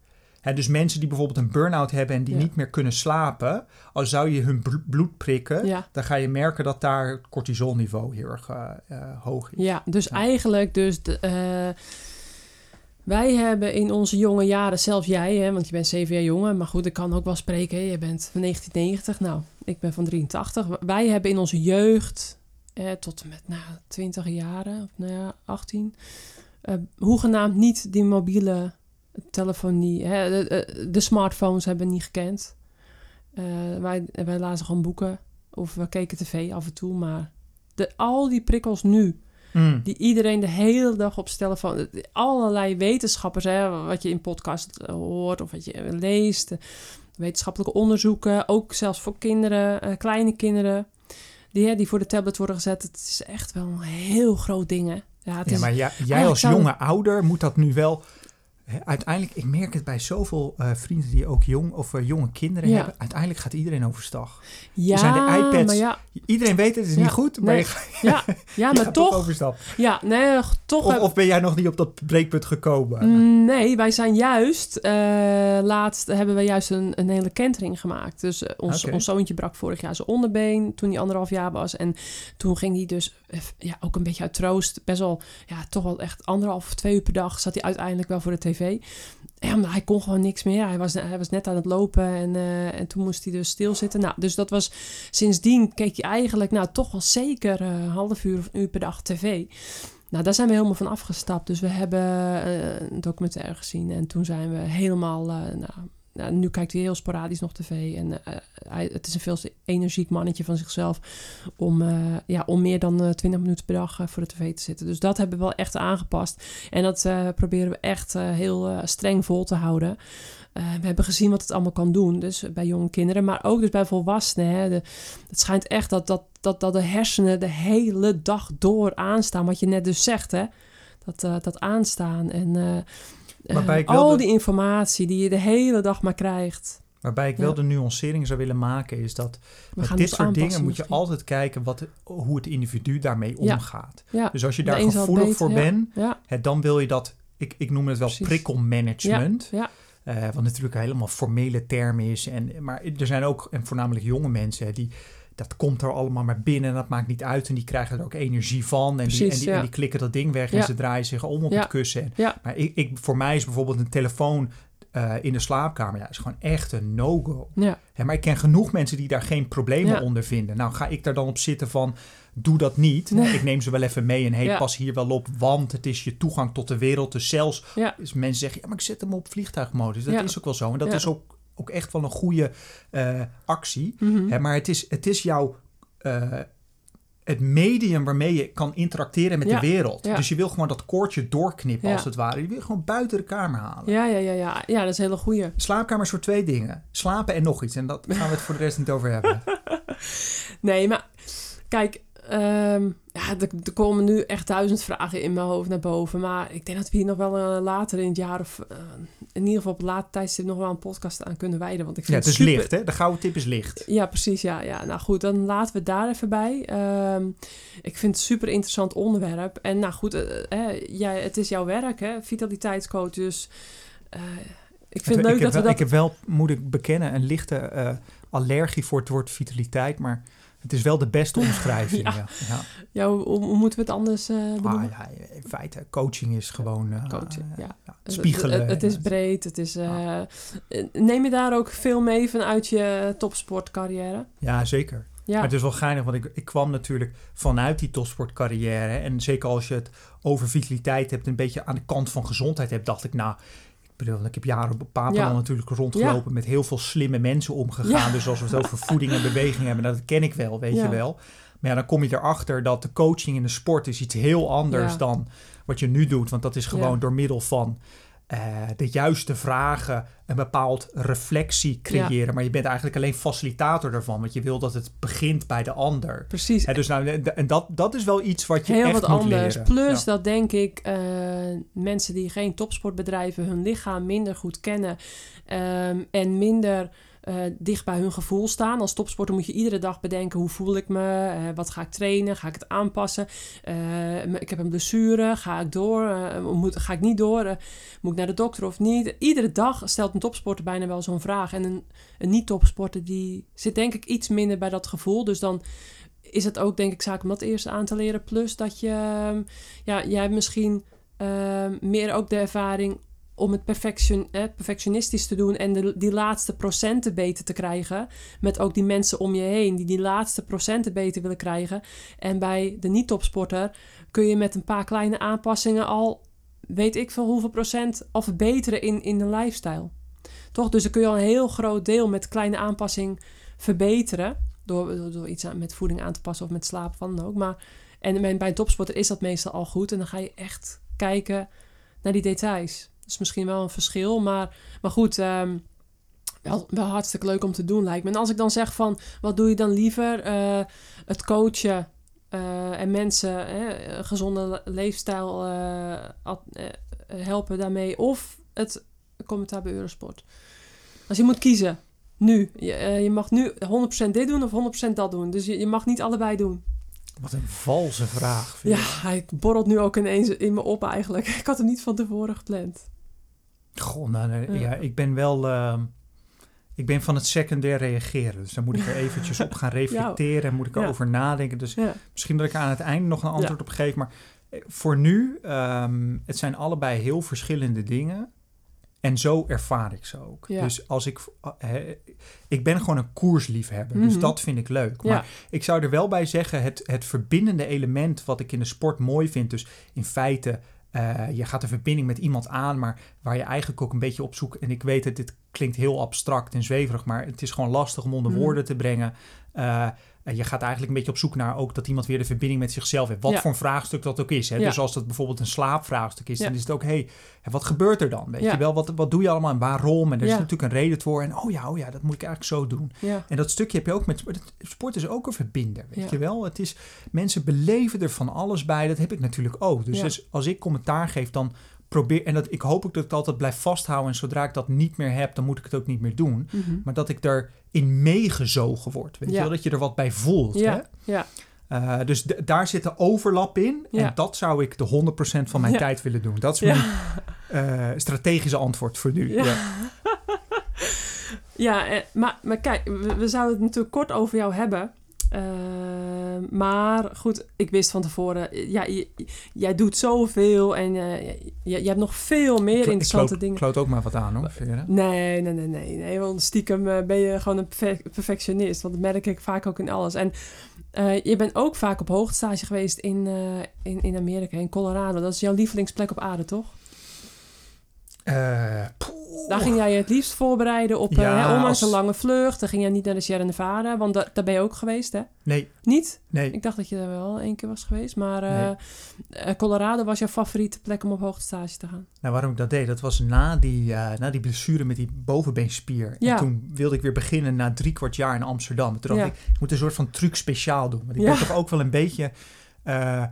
Dus mensen die bijvoorbeeld een burn-out hebben en die Ja. niet meer kunnen slapen, als zou je hun bl- bloed prikken, Ja. dan ga je merken dat daar het cortisolniveau heel erg eh, eh, hoog is. Ja, dus Ja. eigenlijk, dus de, wij hebben in onze jonge jaren, zelfs jij, hè, want je bent zeven jaar jonger, maar goed, ik kan ook wel spreken, je bent van 1990, nou, ik ben van 83. Wij hebben in onze jeugd, tot en met nou, 20 jaren, of nou ja, 18, eh, hoegenaamd niet die mobiele telefonie, hè, de smartphones hebben we niet gekend. Eh, wij, wij lazen gewoon boeken of we keken tv af en toe, maar de, al die prikkels nu, Mm. die iedereen de hele dag op zijn telefoon. Allerlei wetenschappers, hè, wat je in podcast hoort of wat je leest. eh, Wetenschappelijke onderzoeken, ook zelfs voor kinderen, eh, kleine kinderen. Die, hè, die voor de tablet worden gezet. Het is echt wel een heel groot ding. Hè? Ja, het Ja, is, maar jij, jij als jonge ouder moet dat nu wel. Uiteindelijk, ik merk het bij zoveel eh, vrienden die ook jong of eh, jonge kinderen Ja. hebben. Uiteindelijk gaat iedereen overstag. ja, zijn de iPads- Maar ja, Iedereen weet het, het is Ja, niet goed, maar nee, je, ja, ja, je maar gaat toch toch. overstap. Ja, nee, toch. Of, ben jij nog niet op dat breekpunt gekomen? Nee, wij zijn juist, eh, laatst hebben we juist een, een hele kentering gemaakt. Dus ons, ons zoontje brak vorig jaar zijn onderbeen toen hij anderhalf jaar was. En toen ging hij dus, ja, ook een beetje uit troost, best wel, ja, toch wel echt anderhalf of twee uur per dag zat hij uiteindelijk wel voor de tv. Ja, hij kon gewoon niks meer. Hij was, hij was net aan het lopen en, eh, en toen moest hij dus stilzitten. Nou, dus dat was, sindsdien keek je eigenlijk, nou, toch wel zeker eh, een half uur of een uur per dag tv. Nou, daar zijn we helemaal van afgestapt. Dus we hebben eh, een documentaire gezien. En toen zijn we helemaal... eh, nou, nou, nu kijkt hij heel sporadisch nog tv. En eh, hij, het is een veel energiek mannetje van zichzelf... om, eh, ja, om meer dan eh 20 minuten per dag eh, voor de tv te zitten. Dus dat hebben we wel echt aangepast. En dat eh, proberen we echt eh, heel eh, streng vol te houden. Eh, we hebben gezien wat het allemaal kan doen. Dus bij jonge kinderen, maar ook dus bij volwassenen. Hè. Het schijnt echt dat, dat, dat, dat de hersenen de hele dag door aanstaan. Wat je net dus zegt, hè. Dat, eh, dat aanstaan en eh, Waarbij ik al de- die informatie die je de hele dag maar krijgt. Waarbij ik wel Ja. de nuancering zou willen maken, is dat We met dit soort dingen moet je altijd kijken wat, hoe het individu daarmee Ja. omgaat. Ja, Dus als je daar gevoelig beter, voor bent, dan wil je dat, ik, ik noem het wel Precies. prikkelmanagement. Eh, wat natuurlijk een helemaal formele term is. En, maar er zijn ook, en voornamelijk jonge mensen, die, dat komt er allemaal maar binnen en dat maakt niet uit. En die krijgen er ook energie van. En, die, en, die, ja. en die klikken dat ding weg en Ja. ze draaien zich om op Ja. het kussen. Ja. Maar ik, ik, voor mij is bijvoorbeeld een telefoon eh, in de slaapkamer, ja, is gewoon echt een no-go. ja. Hè, maar ik ken genoeg mensen die daar geen problemen Ja. onder vinden. Nou, ga ik daar dan op zitten van, doe dat niet. Nee. Ik neem ze wel even mee en hey, Ja. pas hier wel op, want het is je toegang tot de wereld. Dus zelfs Ja. mensen zeggen, ja, maar ik zet hem op vliegtuigmodus. Dat Ja. is ook wel zo. En dat Ja. is ook, ook echt wel een goede eh, actie. Mhm. Hè, maar het is, het is jouw... eh, het medium waarmee je kan interacteren met Ja, de wereld. ja. Dus je wil gewoon dat koordje doorknippen Ja. als het ware. Je wil gewoon buiten de kamer halen. Ja, ja, ja, ja. Ja, dat is een hele goeie. Slaapkamer is voor twee dingen. Slapen en nog iets. En dat gaan we het voor de rest niet over hebben. Nee, maar kijk, ehm, ja, er, er komen nu echt duizend vragen in mijn hoofd naar boven. Maar ik denk dat we hier nog wel eh, later in het jaar of eh, in ieder geval op een later tijdstip nog wel een podcast aan kunnen wijden. Want ik Ja, vind het is super- licht, hè? De gouden tip is licht. Ja, precies. Ja, ja. Nou goed, dan laten we het daar even bij. Ehm, ik vind het een super interessant onderwerp. En nou goed, jij, het is jouw werk, hè? Vitaliteitscoach. Dus ik vind het leuk ik, dat we wel, dat... ik heb wel, moet ik bekennen, een lichte allergie voor het woord vitaliteit. Maar het is wel de beste omschrijving. Ja. ja. Ja. Hoe, moeten we het anders benoemen? Ah, ja, in feite, coaching is gewoon eh, Coaching, ja. Spiegelen. Het, het is breed. Het is, eh, Neem je daar ook veel mee vanuit je topsportcarrière? Ja, zeker. Ja, Maar het is wel geinig, want ik, ik kwam natuurlijk vanuit die topsportcarrière. En zeker als je het over vitaliteit hebt, een beetje aan de kant van gezondheid hebt, dacht ik, nou, ik bedoel, ik heb jaren op Papendal Ja. natuurlijk rondgelopen met heel veel slimme mensen omgegaan. Ja. Dus als we het over voeding en beweging hebben, dat ken ik wel, weet je wel. Maar ja, dan kom je erachter dat de coaching in de sport is iets heel anders dan wat je nu doet. Want dat is gewoon door middel van eh, de juiste vragen een bepaald reflectie creëren. Maar je bent eigenlijk alleen facilitator daarvan. Want je wil dat het begint bij de ander. precies. Hè, dus nou, en dat, dat is wel iets wat je Heel echt wat moet anders. leren. Plus Ja. dat denk ik eh, mensen die geen topsportbedrijven hun lichaam minder goed kennen ehm, en minder eh, dicht bij hun gevoel staan. Als topsporter moet je iedere dag bedenken hoe voel ik me, eh, wat ga ik trainen, ga ik het aanpassen. Eh, ik heb een blessure, ga ik door, moet, ga ik niet door, moet ik naar de dokter of niet. Iedere dag stelt een topsporter bijna wel zo'n vraag. En een, een niet-topsporter die zit denk ik iets minder bij dat gevoel. Dus dan is het ook denk ik zaak om dat eerst aan te leren. Plus dat je, ja, jij hebt misschien meer ook de ervaring om het perfection, perfectionistisch te doen en de, die laatste procenten beter te krijgen. Met ook die mensen om je heen die die laatste procenten beter willen krijgen. En bij de niet-topsporter kun je met een paar kleine aanpassingen al, weet ik veel hoeveel procent, al verbeteren in, in de lifestyle. Toch? Dus dan kun je al een heel groot deel met kleine aanpassing verbeteren. Door, door, iets aan, met voeding aan te passen of met slaap, van ook. Maar, en bij een topsporter is dat meestal al goed. En dan ga je echt kijken naar die details. Is misschien wel een verschil. Maar, maar goed, ehm, wel, wel hartstikke leuk om te doen lijkt me. En als ik dan zeg van, wat doe je dan liever? Eh, het coachen eh, en mensen eh, een gezonde leefstijl eh, ad- helpen daarmee. Of het commentaar bij Eurosport. Als je moet kiezen, nu. Je, je mag nu 100% dit doen of 100% dat doen. Dus je, je mag niet allebei doen. Wat een valse vraag. vind Ja, ik. hij borrelt nu ook ineens in me op eigenlijk. Ik had het niet van tevoren gepland. Goh, nou, nee, Ja. ik ben wel... ehm, ik ben van het secundair reageren. Dus dan moet ik er eventjes op gaan reflecteren. En moet ik Ja. erover nadenken. Dus Ja, misschien dat ik aan het einde nog een antwoord op geef. Maar eh, voor nu, ehm, het zijn allebei heel verschillende dingen. En zo ervaar ik ze ook. Ja. Dus als ik... hè, ik ben gewoon een koersliefhebber. Dus Mhm. dat vind ik leuk. ja, Maar ik zou er wel bij zeggen, het, het verbindende element wat ik in de sport mooi vind. Dus in feite, eh, je gaat een verbinding met iemand aan, maar waar je eigenlijk ook een beetje op zoek. En ik weet het, dit klinkt heel abstract en zweverig, maar het is gewoon lastig om onder Mhm. woorden te brengen. Eh, en je gaat eigenlijk een beetje op zoek naar ook dat iemand weer de verbinding met zichzelf heeft. Wat Ja. voor een vraagstuk dat ook is. Hè? Ja. Dus als dat bijvoorbeeld een slaapvraagstuk is, Ja. dan is het ook, hé, hey, wat gebeurt er dan? Weet je wel, wat, wat doe je allemaal en waarom? En er is natuurlijk een reden voor. En oh ja, oh ja, dat moet ik eigenlijk zo doen. En dat stukje heb je ook met sport. Is ook een verbinder, weet je wel. Het is, mensen beleven er van alles bij. Dat heb ik natuurlijk ook. Dus, dus als ik commentaar geef, dan probeer... En dat, ik hoop ook dat ik het altijd blijf vasthouden. En zodra ik dat niet meer heb, dan moet ik het ook niet meer doen. Mhm. Maar dat ik erin meegezogen word. Weet Ja. je wel? Dat je er wat bij voelt. Hè? Ja, ja, Eh, dus daar zit de overlap in. Ja. En dat zou ik de 100% van mijn Ja. tijd willen doen. Dat is ja. mijn eh, strategische antwoord voor nu. Ja. Ja. Ja, eh, maar, maar kijk, we, we zouden het natuurlijk kort over jou hebben. Eh, maar goed, ik wist van tevoren, ja, je- jij doet zoveel en eh, je, je hebt nog veel meer Ik- ik interessante kloot- dingen. kloot ook maar wat aan hoor. Nee, nee, nee, nee, nee. Want stiekem eh, ben je gewoon een perfe- perfectionist. Want dat merk ik vaak ook in alles. En eh, je bent ook vaak op hoogtestage geweest in, in, in Amerika, in Colorado. Dat is jouw lievelingsplek op aarde, toch? Eh, poeh, Daar ging jij je het liefst voorbereiden op, eh, Ja, hè, ondanks als- een lange vlucht. Dan ging jij niet naar de Sierra Nevada, want da- daar ben je ook geweest, hè? Nee, Niet? nee. Ik dacht dat je daar wel één keer was geweest. Maar eh, Nee. eh, Colorado was jouw favoriete plek om op hoogtestage te gaan. Nou, waarom ik dat deed, dat was na die, eh, na die blessure met die bovenbeenspier. Ja. En toen wilde ik weer beginnen na drie kwart jaar in Amsterdam. Toen dacht Ja. ik, ik moet een soort van truc speciaal doen. Want ik ben toch ook wel een beetje eh,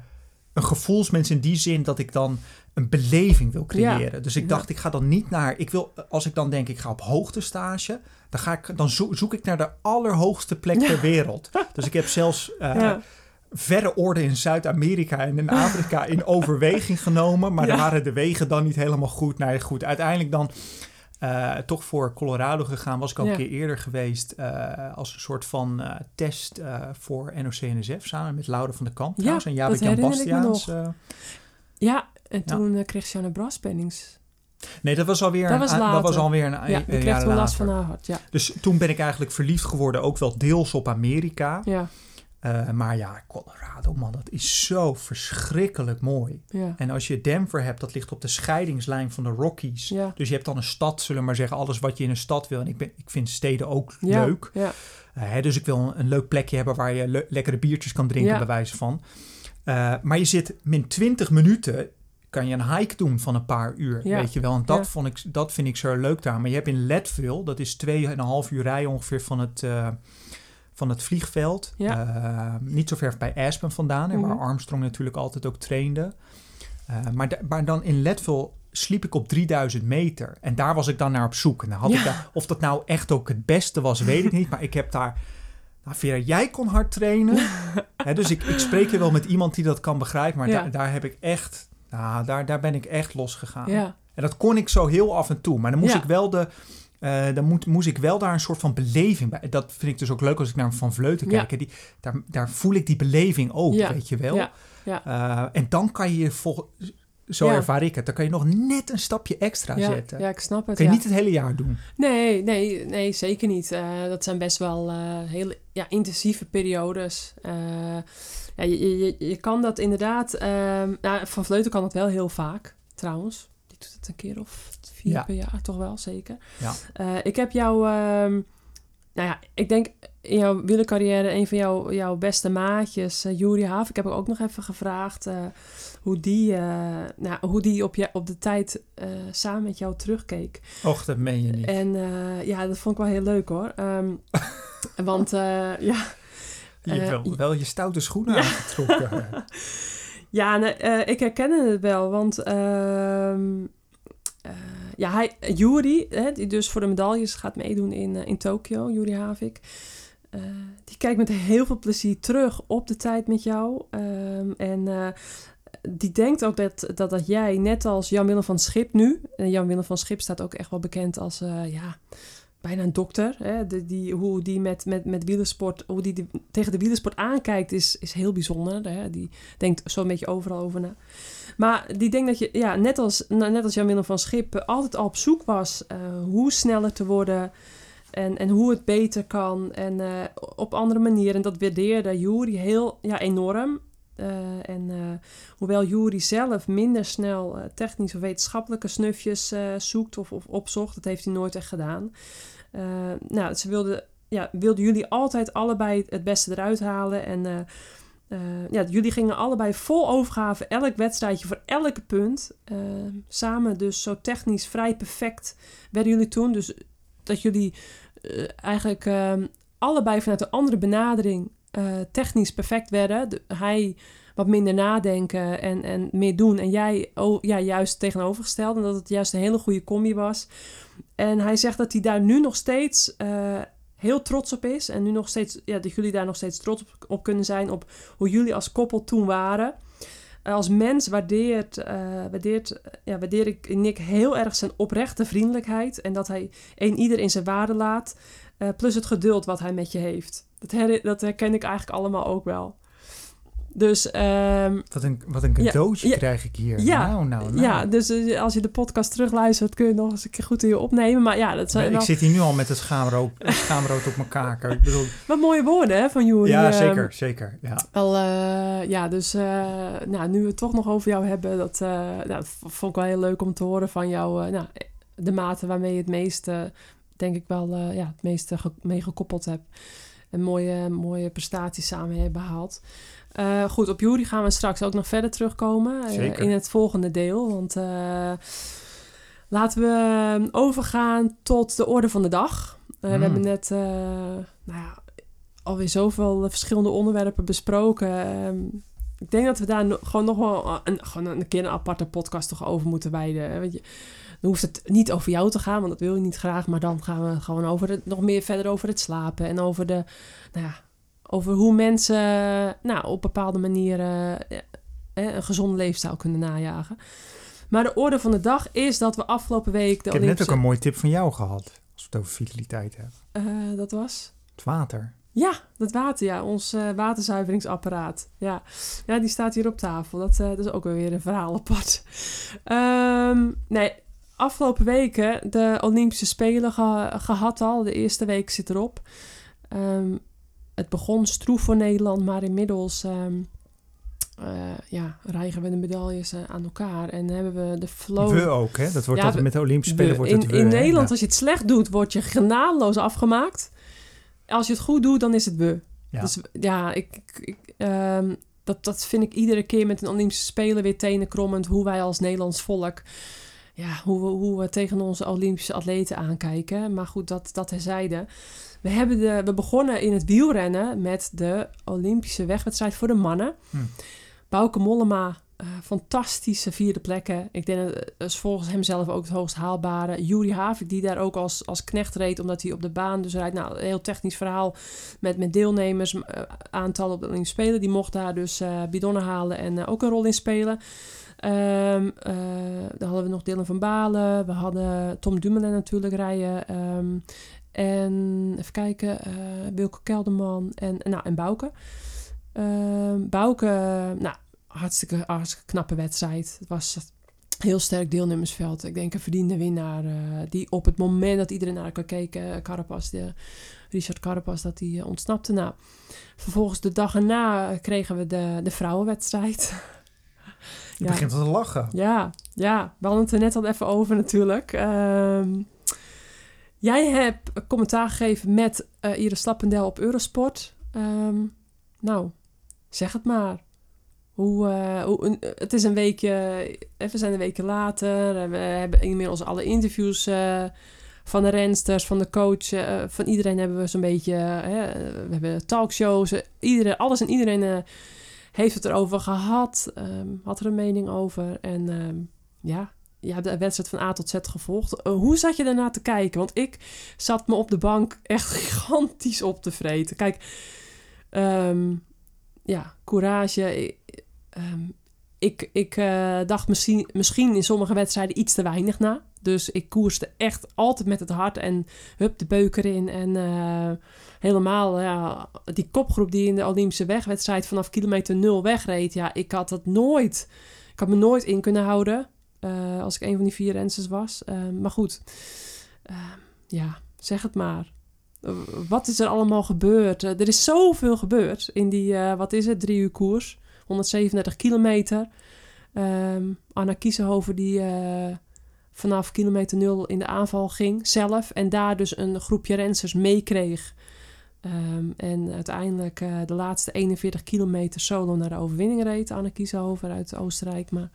een gevoelsmens in die zin dat ik dan een beleving wil creëren. Dus ik dacht, ik ga dan niet naar... Ik wil, als ik dan denk, ik ga op hoogtestage... Dan, ga ik, dan zo- zoek ik naar de allerhoogste plek Ja. ter wereld. Dus ik heb zelfs... eh, verre orde in Zuid-Amerika en in Afrika in overweging genomen. Maar daar waren de wegen dan niet helemaal goed. Nou ja, goed, uiteindelijk dan eh, toch voor Colorado gegaan. Was ik al Ja. een keer eerder geweest eh, als een soort van test voor NOC-NSF. Samen met Laura van der Kamp Ja, trouwens en Jan Bastiaans. ja, en Ja. toen eh, kreeg Shanna Braspennings. nee, dat was alweer, Dat was een, dat later. was alweer een, Ja, een die kreeg toen last later. van haar hart. Ja, Dus toen ben ik eigenlijk verliefd geworden, ook wel deels op Amerika. ja, Eh, maar ja, Colorado, man, dat is zo verschrikkelijk mooi. ja. En als je Denver hebt, dat ligt op de scheidingslijn van de Rockies. Ja, Dus je hebt dan een stad, zullen we maar zeggen, alles wat je in een stad wil. En ik, ben, ik vind steden ook ja, leuk. Ja, Eh, hè, dus ik wil een, een leuk plekje hebben waar je le- lekkere biertjes kan drinken, Ja. bij wijze van. Maar je zit min 20 minuten, kan je een hike doen van een paar uur, Ja. weet je wel. En dat, Ja. vond ik, dat vind ik zo leuk daar. Maar je hebt in Leadville, dat is 2,5 uur rijden ongeveer van het... eh, van het vliegveld. Ja. Eh, niet zo ver bij Aspen vandaan, Mhm. waar Armstrong natuurlijk altijd ook trainde. Eh, maar, da- maar dan in Leadville sliep ik op 3000 meter. En daar was ik dan naar op zoek. En dan had ik daar, of dat nou echt ook het beste was, weet ik niet. Maar ik heb daar... Nou, Vera, jij kon hard trainen. Dus ik, ik spreek er wel met iemand die dat kan begrijpen. Maar daar heb ik echt... Nou, daar, daar ben ik echt losgegaan. ja, En dat kon ik zo heel af en toe. Maar dan moest Ja. ik wel de... eh, dan moet, moest ik wel daar een soort van beleving bij. Dat vind ik dus ook leuk als ik naar Van Vleuten Ja. kijk. hè, Die, daar, daar voel ik die beleving ook, Ja. weet je wel. Ja. Ja. Eh, en dan kan je je vol, zo Ja. ervaar ik het, dan kan je nog net een stapje extra ja, zetten. ja, ik snap het. kan je ja. niet het hele jaar doen. Nee, nee, nee, zeker niet. Eh, dat zijn best wel hele ja, intensieve periodes. Eh, ja, je, je, je kan dat inderdaad... nou, van Vleuten kan het wel heel vaak, trouwens. Die doet het een keer of vier Ja. per jaar, toch wel, zeker. Ja. Eh, ik heb jou... ehm, nou ja, ik denk in jouw wielercarrière... een van jouw, jouw beste maatjes, uh, Juri Haaf... ik heb ook nog even gevraagd... eh, hoe die, eh, nou, hoe die op, je, op de tijd eh, samen met jou terugkeek. Och, dat meen je niet. En eh, ja, dat vond ik wel heel leuk hoor. Ehm, want eh, ja. Je hebt eh, wel, wel je stoute schoenen Ja. aangetrokken. Ja, nee, eh, ik herken het wel, want eh, ja, hij, Juri, hè, die dus voor de medailles gaat meedoen in, in Tokio, Juri Havik. eh, die kijkt met heel veel plezier terug op de tijd met jou. Ehm, en die denkt ook dat, dat, dat jij, net als Jan-Willem van Schip nu... en Jan-Willem van Schip staat ook echt wel bekend als, ja, bijna een dokter. Hè? Die, hoe die met, met, met wielersport, hoe die tegen de wielersport aankijkt, is, is heel bijzonder. Hè? Die denkt zo'n beetje overal over na. Maar die denkt dat je, ja, net als, nou, net als Jan-Willem van Schip, eh, altijd al op zoek was eh, hoe sneller te worden... En, en hoe het beter kan en eh, op andere manieren. En dat waardeerde Jury heel ja, enorm. En hoewel Jury zelf minder snel technisch of wetenschappelijke snufjes zoekt of, of opzocht, dat heeft hij nooit echt gedaan. Eh, nou, ze wilden, ja, wilden jullie altijd allebei het beste eruit halen. En eh, eh, ja, jullie gingen allebei vol overgave elk wedstrijdje voor elke punt. Samen dus zo technisch vrij perfect werden jullie toen. Dus dat jullie eigenlijk allebei vanuit een andere benadering technisch perfect werden. De- hij wat minder nadenken en, en meer doen. En jij oh, ja, juist tegenovergesteld. En dat het juist een hele goede combi was. En hij zegt dat hij daar nu nog steeds eh, heel trots op is. En nu nog steeds, ja, dat jullie daar nog steeds trots op, kunnen zijn. Op hoe jullie als koppel toen waren. Eh, als mens waardeert, eh, waardeert, ja, waardeer ik Nick heel erg zijn oprechte vriendelijkheid. En dat hij een ieder in zijn waarde laat. plus het geduld wat hij met je heeft. Dat, dat herken ik eigenlijk allemaal ook wel. Dus ehm, Wat een, wat een cadeautje ja, krijg ik hier. ja, nou, nou, nou. ja, dus eh, als je de podcast terugluistert, kun je nog eens een keer goed in je opnemen. Maar ja, dat zijn ik wel, zit hier nu al met het schaamrood, op mijn kaken. Ik bedoel, wat mooie woorden hè, van Joeri. ja, Ehm, zeker, zeker. Ja. Wel, eh, ja, dus eh, nou, nu we het toch nog over jou hebben, dat, eh, nou, vond ik wel heel leuk om te horen van jou. nou, de mate waarmee je het meeste, denk ik wel, ja, het meeste ge- mee gekoppeld hebt. En mooie, mooie prestaties samen hebt behaald. Eh, goed, op Jury gaan we straks ook nog verder terugkomen. Zeker. in het volgende deel. Want eh, laten we overgaan tot de orde van de dag. Eh, Hmm. We hebben net nou ja, alweer zoveel verschillende onderwerpen besproken. Ehm, ik denk dat we daar no- gewoon nog wel een, gewoon een keer een aparte podcast toch over moeten wijden. Want je, dan hoeft het niet over jou te gaan, want dat wil je niet graag. Maar dan gaan we gewoon over het, nog meer verder over het slapen. En over, de, nou ja, over hoe mensen nou, op bepaalde manieren eh, eh, een gezonde leefstijl kunnen najagen. Maar de orde van de dag is dat we afgelopen week... De Ik heb net ook een mooie tip van jou gehad. Als we het over vitaliteit hebben. Eh, dat was... Het water. Ja, dat water, ja. Ons waterzuiveringsapparaat. Ja. ja, die staat hier op tafel. Dat, dat is ook weer een verhaal apart. Ehm, nee, afgelopen weken de Olympische Spelen ge- gehad al. De eerste week zit erop. Ehm, het begon stroef voor Nederland, maar inmiddels... eh, ja, rijgen we de medailles eh, aan elkaar en hebben we de flow. We ook, hè? Dat wordt Ja, altijd we- met de Olympische We- Spelen wordt in, het we, in hè? Nederland, Ja. als je het slecht doet, word je genadeloos afgemaakt. Als je het goed doet, dan is het we. Ja. Dus ja, ik, ik, ik, ehm, dat, dat vind ik iedere keer met een Olympische Spelen weer tenenkrommend. Hoe wij als Nederlands volk, ja, hoe we, hoe we tegen onze Olympische atleten aankijken. Maar goed, dat, dat terzijde. We, hebben de, we begonnen in het wielrennen met de Olympische wegwedstrijd voor de mannen. Hm. Bauke Mollema, eh, fantastische vierde plekken. Ik denk dat het is volgens hem zelf ook het hoogst haalbare. Juri Havik, die daar ook als, als knecht reed, omdat hij op de baan dus rijdt. Nou, een heel technisch verhaal met, met deelnemers, eh, aantallen op de Olympische Spelen. Die mocht daar dus eh bidonnen halen en eh, ook een rol in spelen. Eh, dan hadden we nog Dylan van Balen. We hadden Tom Dumoulin natuurlijk rijden. Ehm, en even kijken, eh Wilke Kelderman en, nou, en Bouke. Ehm Bouke, nou, hartstikke, hartstikke knappe wedstrijd. Het was heel sterk deelnemersveld. Ik denk een verdiende winnaar. eh, die op het moment dat iedereen naar elkaar keek, Carapaz, de, Richard Carapaz, dat eh, ontsnapte. Nou, vervolgens de dag erna kregen we de, de vrouwenwedstrijd. Je begint al te lachen. Ja, ja, we hadden het er net al even over natuurlijk. Ehm, jij hebt commentaar gegeven met eh Iris Slappendel op Eurosport. Ehm, nou, zeg het maar. Hoe, eh, hoe, een- het is een weekje, eh, we zijn een weekje later. en We hebben inmiddels alle interviews eh, van de rensters, van de coach, eh, van iedereen hebben we zo'n beetje. eh, we hebben talkshows, eh, iedereen, alles en iedereen eh, heeft het erover gehad, ehm, had er een mening over. En ehm, ja, je hebt de wedstrijd van A tot Z gevolgd. Eh, hoe zat je daarna te kijken? Want ik zat me op de bank echt gigantisch op te vreten. Kijk, ehm, ja, courage. Ehm, ik, ik eh, dacht misschien, misschien in sommige wedstrijden iets te weinig na. Dus ik koerste echt altijd met het hart en hup de beuk erin. En eh, helemaal ja, die kopgroep die in de Olympische wegwedstrijd vanaf kilometer nul wegreed. Ja, ik had dat nooit. Ik had me nooit in kunnen houden eh, als ik een van die vier rensters was. Maar goed, ja, zeg het maar. Wat is er allemaal gebeurd? Er is zoveel gebeurd in die, wat is het, drie uur koers. 137 kilometer. Ehm, Anna die eh, vanaf kilometer nul in de aanval ging zelf. En daar dus een groepje rensters meekreeg. Ehm, en uiteindelijk eh, de laatste 41 kilometer solo naar de overwinning reed. Anne Kiesenhoven uit Oostenrijk. Maar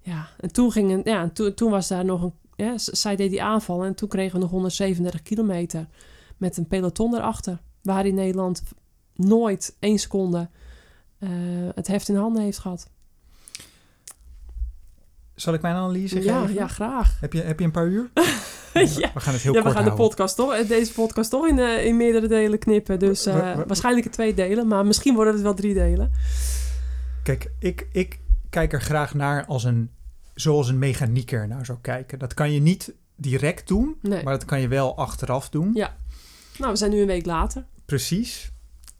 ja, en toen, ging een, ja, en toen, toen was daar nog een... Ja, zij deed die aanval en toen kregen we nog 137 kilometer. Met een peloton erachter. Waar in Nederland nooit één seconde eh, het heft in handen heeft gehad. Zal ik mijn analyse Ja, geven? ja, graag. Heb, je, heb je een paar uur? ja. We gaan het heel ja, we kort gaan de podcast toch, eh, deze podcast toch in, eh, in meerdere delen knippen. Dus We- we- waarschijnlijk in twee delen, maar misschien worden het wel drie delen. Kijk, ik, ik kijk er graag naar als een, zoals een mechanieker naar zou kijken. Dat kan je niet direct doen, Nee. maar dat kan je wel achteraf doen. Ja. Nou, we zijn nu een week later. Precies.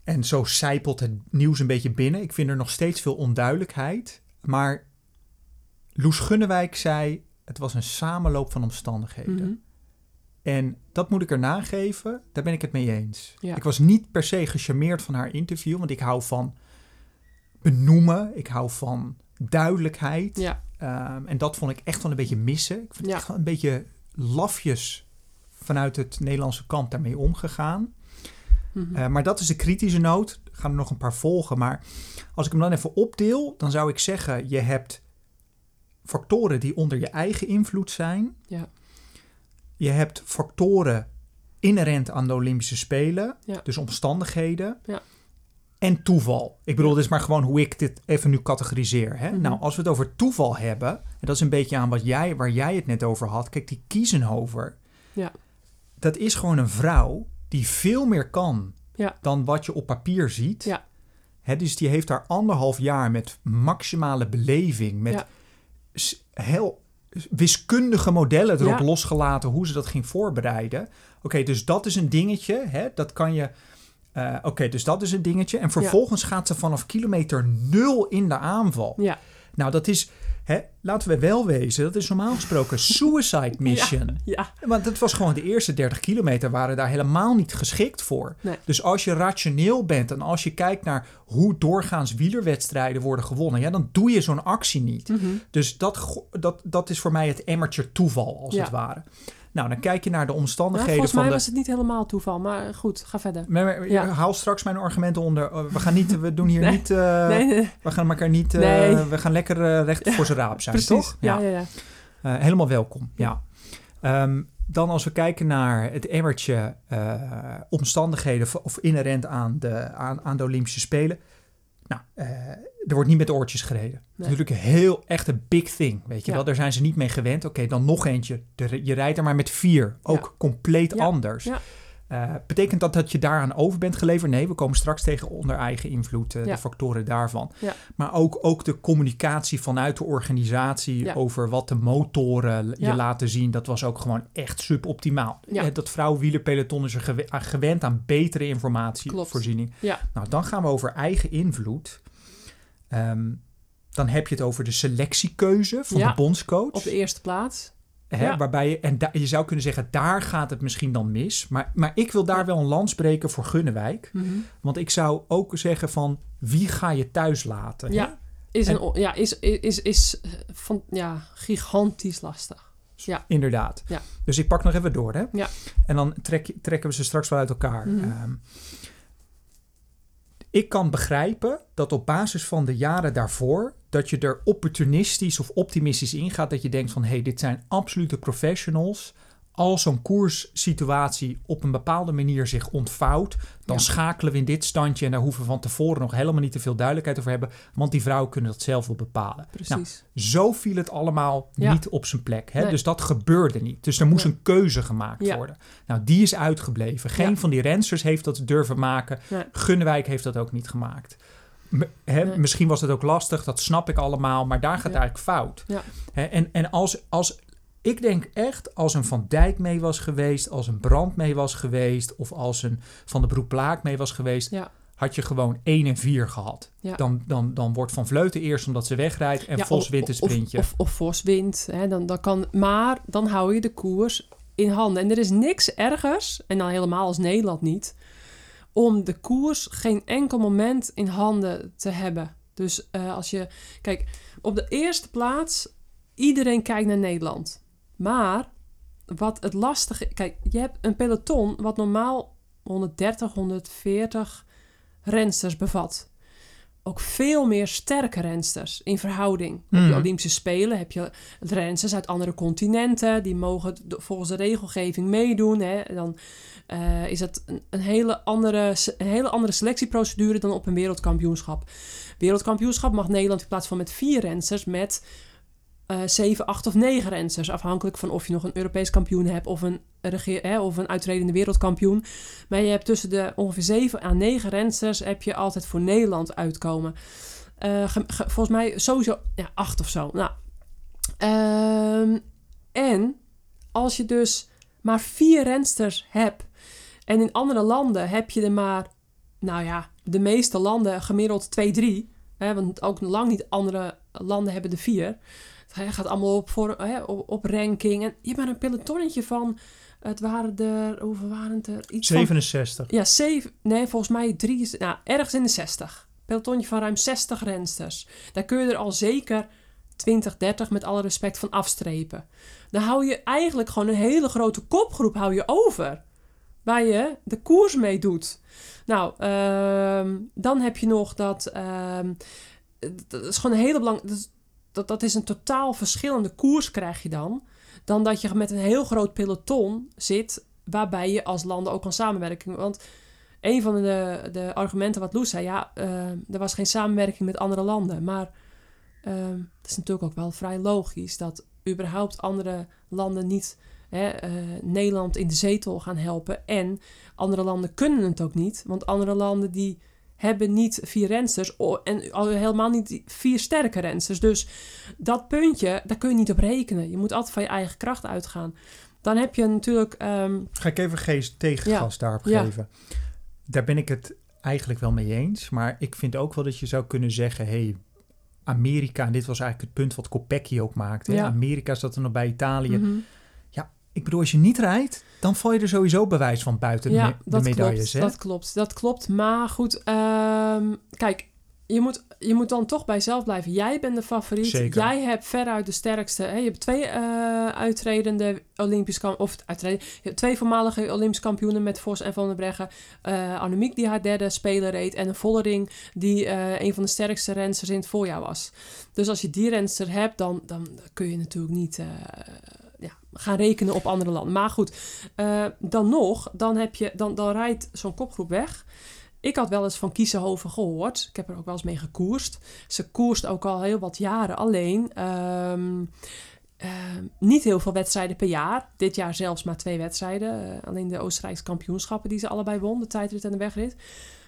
En zo zijpelt het nieuws een beetje binnen. Ik vind er nog steeds veel onduidelijkheid. Maar Loes Gunnewijk zei, het was een samenloop van omstandigheden. Mhm. En dat moet ik er nageven, daar ben ik het mee eens. Ja. Ik was niet per se gecharmeerd van haar interview, want ik hou van benoemen, ik hou van duidelijkheid. Ja, Ehm, en dat vond ik echt wel een beetje missen. Ik vond het Ja. echt wel een beetje lafjes vanuit het Nederlandse kant daarmee omgegaan. Mhm. Eh, maar dat is de kritische noot. Er gaan er nog een paar volgen. Maar als ik hem dan even opdeel, dan zou ik zeggen: je hebt factoren die onder je eigen invloed zijn. Ja. Je hebt factoren inherent aan de Olympische Spelen, Ja. dus omstandigheden. Ja. En toeval. Ik bedoel, dit is maar gewoon hoe ik dit even nu categoriseer. Hè? Mhm. Nou, als we het over toeval hebben, en dat is een beetje aan wat jij, waar jij het net over had. Kijk, die Kiezenhover, Ja. dat is gewoon een vrouw die veel meer kan Ja. dan wat je op papier ziet. Ja. Hè, dus die heeft daar anderhalf jaar met maximale beleving, met Ja. heel wiskundige modellen erop losgelaten hoe ze dat ging voorbereiden. Oké, dus dat is een dingetje. Hè, dat kan je. eh, Oké, dus dat is een dingetje. En vervolgens gaat ze vanaf kilometer nul in de aanval. Ja. Nou, dat is. Hè, laten we wel wezen, dat is normaal gesproken suicide mission. Ja. Want het was gewoon de eerste 30 kilometer waren daar helemaal niet geschikt voor. Nee. Dus als je rationeel bent en als je kijkt naar hoe doorgaans wielerwedstrijden worden gewonnen, ja, dan doe je zo'n actie niet. Mhm. Dus dat, dat, dat is voor mij het emmertje toeval, als Ja. het ware. Nou, dan kijk je naar de Nou, omstandigheden volgens van mij de... was het niet helemaal toeval, maar goed, ga verder. Maar- maar- Ja. Haal straks mijn argumenten onder. Oh, We gaan niet, we doen hier Nee. niet, eh, nee, nee, we gaan elkaar niet, eh, we gaan lekker eh, recht voor zijn raap zijn, precies. toch? Ja, ja, ja. Helemaal welkom, ja. Ehm, dan als we kijken naar het emmertje omstandigheden of inherent aan de, aan, aan de Olympische Spelen. Nou, eh, er wordt niet met oortjes gereden. Dat is natuurlijk heel echt een big thing, weet je Ja. wel. Daar zijn ze niet mee gewend. Oké, dan nog eentje. De- je rijdt er maar met vier. Ook compleet Ja. anders. Eh, betekent dat dat je daaraan over bent geleverd? Nee, we komen straks tegen onder eigen invloed, eh, Ja. de factoren daarvan. Ja. Maar ook, ook de communicatie vanuit de organisatie Ja. over wat de motoren je laten zien, dat was ook gewoon echt suboptimaal. Eh, Dat vrouwenwielerpeloton is er gewend aan betere informatievoorziening. Ja. Nou, dan gaan we over eigen invloed. Ehm, dan heb je het over de selectiekeuze van de bondscoach. Op de eerste plaats. Hè, Ja. Waarbij je, en je zou kunnen zeggen, daar gaat het misschien dan mis. Maar, maar ik wil daar wel een lans breken voor Gunnewijk. Mhm. Want ik zou ook zeggen van, wie ga je thuis laten? hè? Ja. Is, En- een, ja, is, is, is, is eh, van, ja, gigantisch lastig. Ja. Inderdaad. Ja. Dus ik pak nog even door. Hè? Ja. En dan trek, trekken we ze straks wel uit elkaar. Ehm, ik kan begrijpen dat op basis van de jaren daarvoor... dat je er opportunistisch of optimistisch in gaat. Dat je denkt van, hé, hey, dit zijn absolute professionals. Als zo'n koerssituatie op een bepaalde manier zich ontvouwt... dan Ja. schakelen we in dit standje... en daar hoeven we van tevoren nog helemaal niet te veel duidelijkheid over hebben... want die vrouwen kunnen dat zelf wel bepalen. Nou, Precies. zo viel het allemaal Ja. niet op zijn plek. Hè? Nee. Dus dat gebeurde niet. Dus er moest Nee. een keuze gemaakt Ja. worden. Nou, die is uitgebleven. Geen van die rensters heeft dat durven maken. Nee. Gunnewijk heeft dat ook niet gemaakt. Hè, Nee. Misschien was het ook lastig, dat snap ik allemaal. Maar daar gaat Ja. eigenlijk fout. Ja. Hè, en en als, als, ik denk echt, als een Van Dijk mee was geweest... als een Brand mee was geweest... of als een Van de Broek Blaak mee was geweest... Ja. had je gewoon 1 en 4 gehad. Ja. Dan, dan, dan wordt Van Vleuten eerst omdat ze wegrijdt... en Ja, Vos wint sprintje. Of, of, Vos wint. Hè, dan, dan kan, maar dan hou je de koers in handen. En er is niks ergers, en dan helemaal als Nederland niet... om de koers geen enkel moment in handen te hebben. Dus eh, als je... Kijk, op de eerste plaats... iedereen kijkt naar Nederland. Maar wat het lastige... Kijk, je hebt een peloton wat normaal 130, 140 rensters bevat. Ook veel meer sterke rensters in verhouding. Op de Olympische Spelen heb je rensters uit andere continenten. Die mogen volgens de regelgeving meedoen. Hè. Dan eh, is het een, een, hele andere, een hele andere selectieprocedure dan op een wereldkampioenschap. Wereldkampioenschap mag Nederland in plaats van met vier rensters met eh zeven, acht of negen rensters. Afhankelijk van of je nog een Europees kampioen hebt of een, hè, of een uitredende wereldkampioen. Maar je hebt tussen de ongeveer zeven à negen rensters heb je altijd voor Nederland uitkomen. Eh, ge- volgens mij sowieso ja, acht of zo. Nou, ehm, en als je dus maar vier rensters hebt en in andere landen heb je er maar, nou ja, de meeste landen gemiddeld 2, 3. Hè, want ook lang niet andere landen hebben de vier. Het gaat allemaal op, voor, hè, op, op ranking. En je maar een pelotonnetje van, het waren er, hoeveel waren het er? Iets van 67. ja, zeven, nee, volgens mij drie, is- nou, ergens in de 60. Pelotonnetje van ruim 60 rensters. Daar kun je er al zeker 2030 met alle respect van afstrepen. Dan hou je eigenlijk gewoon een hele grote kopgroep hou je over. Waar je de koers mee doet. Nou, ehm, dan heb je nog dat. ehm, dat is gewoon een hele belangrijke. Dat, dat, is een totaal verschillende koers krijg je dan. Dan dat je met een heel groot peloton zit. Waarbij je als landen ook kan samenwerken. Want een van de, de argumenten wat Loes zei. Ja, eh, er was geen samenwerking met andere landen. Maar ehm het is natuurlijk ook wel vrij logisch. Dat überhaupt andere landen niet hè, eh, Nederland in de zetel gaan helpen. En andere landen kunnen het ook niet. Want andere landen die hebben niet vier rensters. En al helemaal niet vier sterke rensters. Dus dat puntje, daar kun je niet op rekenen. Je moet altijd van je eigen kracht uitgaan. Dan heb je natuurlijk... ehm, Ga ik even geest tegengas daarop Ja. geven. Daar ben ik het eigenlijk wel mee eens. Maar ik vind ook wel dat je zou kunnen zeggen... Hey, Amerika, en dit was eigenlijk het punt wat Kopecky ook maakte. Ja. Amerika zat er nog bij Italië. mhm. Ik bedoel, als je niet rijdt, dan val je er sowieso bewijs van buiten de, medailles. klopt, hè? dat klopt. Dat klopt. Maar goed, ehm, kijk, je moet, je moet dan toch bij jezelf blijven. Jij bent de favoriet. Zeker. Jij hebt veruit de sterkste. Hè? Je hebt twee eh, uitredende Olympisch of uitreden. Je hebt twee voormalige Olympisch kampioenen met Vos en Van der Breggen. Eh Annemiek die haar derde speler reed en een Vollering die eh, een van de sterkste rensters in het voorjaar was. Dus als je die renster hebt, dan, dan kun je natuurlijk niet ja, gaan rekenen op andere landen. Maar goed, eh, dan nog, dan, heb je, dan, dan rijdt zo'n kopgroep weg. Ik had wel eens van Kiesenhoven gehoord. Ik heb er ook wel eens mee gekoerst. Ze koerst ook al heel wat jaren alleen. Ehm, ehm, niet heel veel wedstrijden per jaar. Dit jaar zelfs maar twee wedstrijden. Eh, alleen de Oostenrijkse kampioenschappen die ze allebei won. De tijdrit en de wegrit.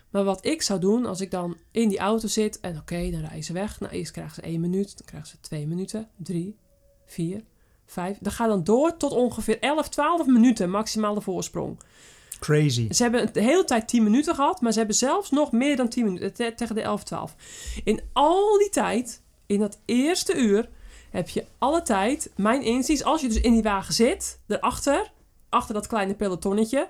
Maar wat ik zou doen als ik dan in die auto zit. En oké, dan rijden ze weg. Nou, eerst krijgen ze één minuut. Dan krijgen ze twee minuten. Drie, vier, vijf. Dat gaat dan door tot ongeveer 11, 12 minuten maximale voorsprong. Crazy. Ze hebben de hele tijd 10 minuten gehad, maar ze hebben zelfs nog meer dan 10 minuten te- tegen de 11, 12. In al die tijd, in dat eerste uur, heb je alle tijd, mijn inziens, als je dus in die wagen zit, erachter, achter dat kleine pelotonnetje,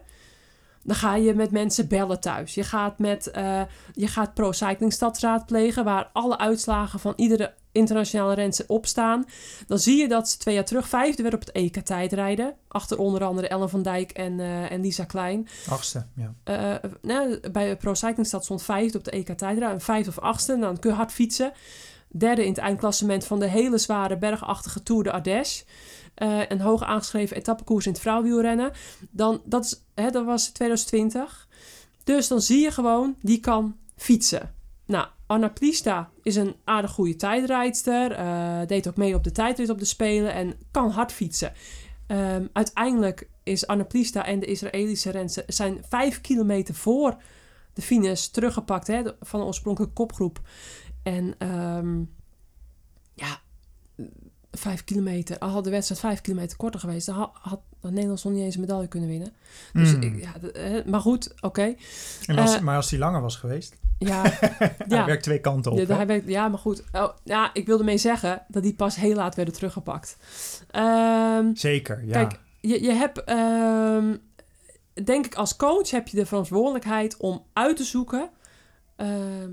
dan ga je met mensen bellen thuis. Je gaat met eh, je gaat Pro Cycling Stads raadplegen, waar alle uitslagen van iedere internationale renster op staan. Dan zie je dat ze twee jaar terug vijfde werd op het EK tijdrijden. Achter onder andere Ellen van Dijk en, eh, en Lisa Klein. Achtste, ja. Eh, nou, bij Pro Cycling Stad stond vijfde op de EK tijdrijden. Een vijfde of achtste, en dan kun je hard fietsen. Derde in het eindklassement van de hele zware bergachtige Tour de Ardèche. Eh, een hoog aangeschreven etappekoers in het vrouwenwielrennen. Dan, dat, is, hè, dat was 2020. Dus dan zie je gewoon, die kan fietsen. Nou, Anna Plista is een aardig goede tijdrijdster. eh, deed ook mee op de tijdrit op de Spelen en kan hard fietsen. Ehm, uiteindelijk is Anna Plista en de Israëlische renster zijn vijf kilometer voor de finish teruggepakt hè, van de oorspronkelijke kopgroep. En ehm, ja, vijf kilometer. Al had de wedstrijd vijf kilometer korter geweest, dan had, had Nederland nog niet eens een medaille kunnen winnen. Dus Mm. ik, ja, eh, maar goed, oké. Eh, maar als die langer was geweest, Ja, hij ja. werkt twee kanten op. Ja, hè? hij werkt- ja, maar goed. Oh, ja, ik wilde mee zeggen dat die pas heel laat werden teruggepakt. Ehm, Zeker, ja. Kijk, je, je hebt, ehm, denk ik als coach heb je de verantwoordelijkheid om uit te zoeken... ehm,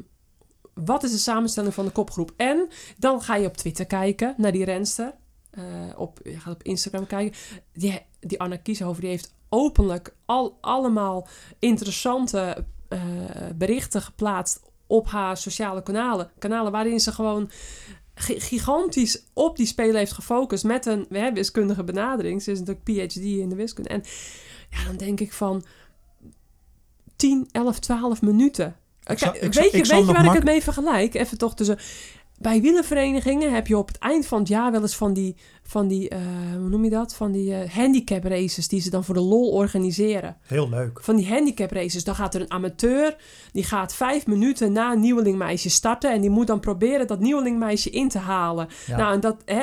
wat is de samenstelling van de kopgroep? En dan ga je op Twitter kijken naar die renster. Eh, op, je gaat op Instagram kijken. Die, die Anna Kieshover die heeft openlijk al, allemaal interessante eh, berichten geplaatst op haar sociale kanalen. Kanalen waarin ze gewoon gi- gigantisch op die spelen heeft gefocust met een hè, wiskundige benadering. Ze is natuurlijk PhD in de wiskunde. En ja, dan denk ik van 10, 11, 12 minuten. Ik zal- Kijk, ik zal- weet je, weet je waar ik het mee vergelijk? Even toch tussen... Bij wielerverenigingen heb je op het eind van het jaar wel eens van die, van die eh, hoe noem je dat? Van die eh, handicap races die ze dan voor de lol organiseren. Heel leuk. Van die handicap races, dan gaat er een amateur, die gaat vijf minuten na een nieuwelingmeisje starten en die moet dan proberen dat nieuwelingmeisje in te halen. Ja. Nou, en dat, hè,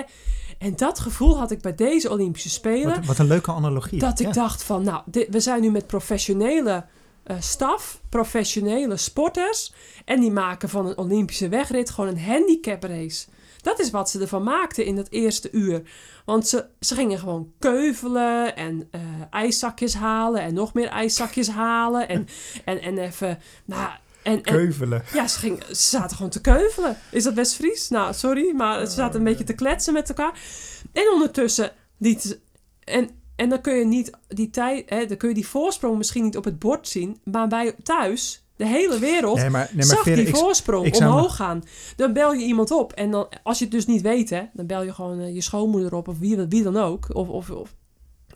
en dat gevoel had ik bij deze Olympische Spelen. wat, wat een leuke analogie. Dat ik dacht van, nou, dit- we zijn nu met professionele eh, staf, professionele sporters. En die maken van een Olympische wegrit gewoon een handicap race. Dat is wat ze ervan maakten in dat eerste uur. Want ze, ze gingen gewoon keuvelen en eh ijszakjes halen en nog meer ijszakjes halen. En, en, en even, nou, En, en Keuvelen. ja, ze, ging, ze zaten gewoon te keuvelen. Is dat best Fries? Nou, sorry, maar ze zaten een beetje te kletsen met elkaar. En ondertussen, die en, en dan kun je niet die tijd, hè, dan kun je die voorsprong misschien niet op het bord zien, maar bij thuis, de hele wereld, Nee, maar, nee, maar zag Vera, die voorsprong ik omhoog gaan. Dan bel je iemand op en dan, als je het dus niet weet, hè, dan bel je gewoon eh, je schoonmoeder op of wie, wie dan ook, of, of, of,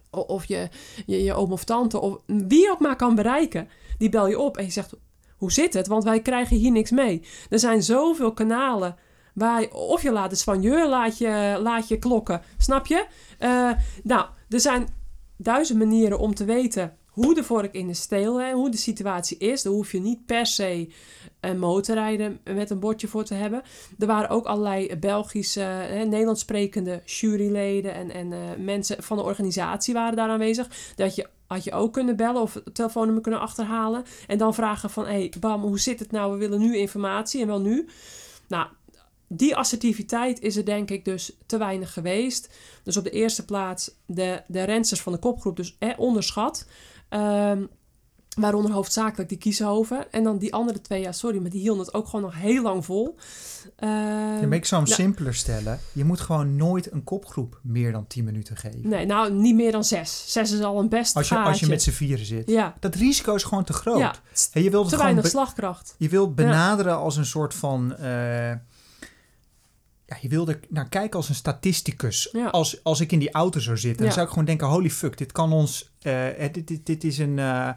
of je, je, je oom of tante, of wie ook maar kan bereiken, die bel je op en je zegt, hoe zit het? Want wij krijgen hier niks mee. Er zijn zoveel kanalen waar je, of je laat de soigneur laat je, laat je klokken, snap je? Eh, nou, er zijn duizend manieren om te weten hoe de vork in de steel en hoe de situatie is. Daar hoef je niet per se een motorrijden met een bordje voor te hebben. Er waren ook allerlei Belgische, eh, Nederlands sprekende juryleden en, en eh, mensen van de organisatie waren daar aanwezig. Dat je had je ook kunnen bellen of het telefoonnummer kunnen achterhalen. En dan vragen van, hé hey, Bam, hoe zit het nou? We willen nu informatie en wel nu. Nou, die assertiviteit is er denk ik dus te weinig geweest. Dus op de eerste plaats de, de rensters van de kopgroep dus eh, onderschat. Ehm, waaronder hoofdzakelijk die Kieshoven. En dan die andere twee, ja sorry, maar die hielden het ook gewoon nog heel lang vol. Ehm, Ja, maar ik zou hem ja. simpeler stellen. Je moet gewoon nooit een kopgroep meer dan 10 minuten geven. Nee, nou niet meer dan zes. Zes is al een best als, je, als je met z'n vieren zit. Ja, Dat risico is gewoon te groot. ja je wilt te het weinig slagkracht. Je wilt benaderen als een soort van. eh, ja, je wil er naar kijken als een statisticus. Ja. Als, als ik in die auto zou zitten, dan zou ik gewoon denken: holy fuck, dit kan ons. eh, eh, dit, dit, dit is een. eh,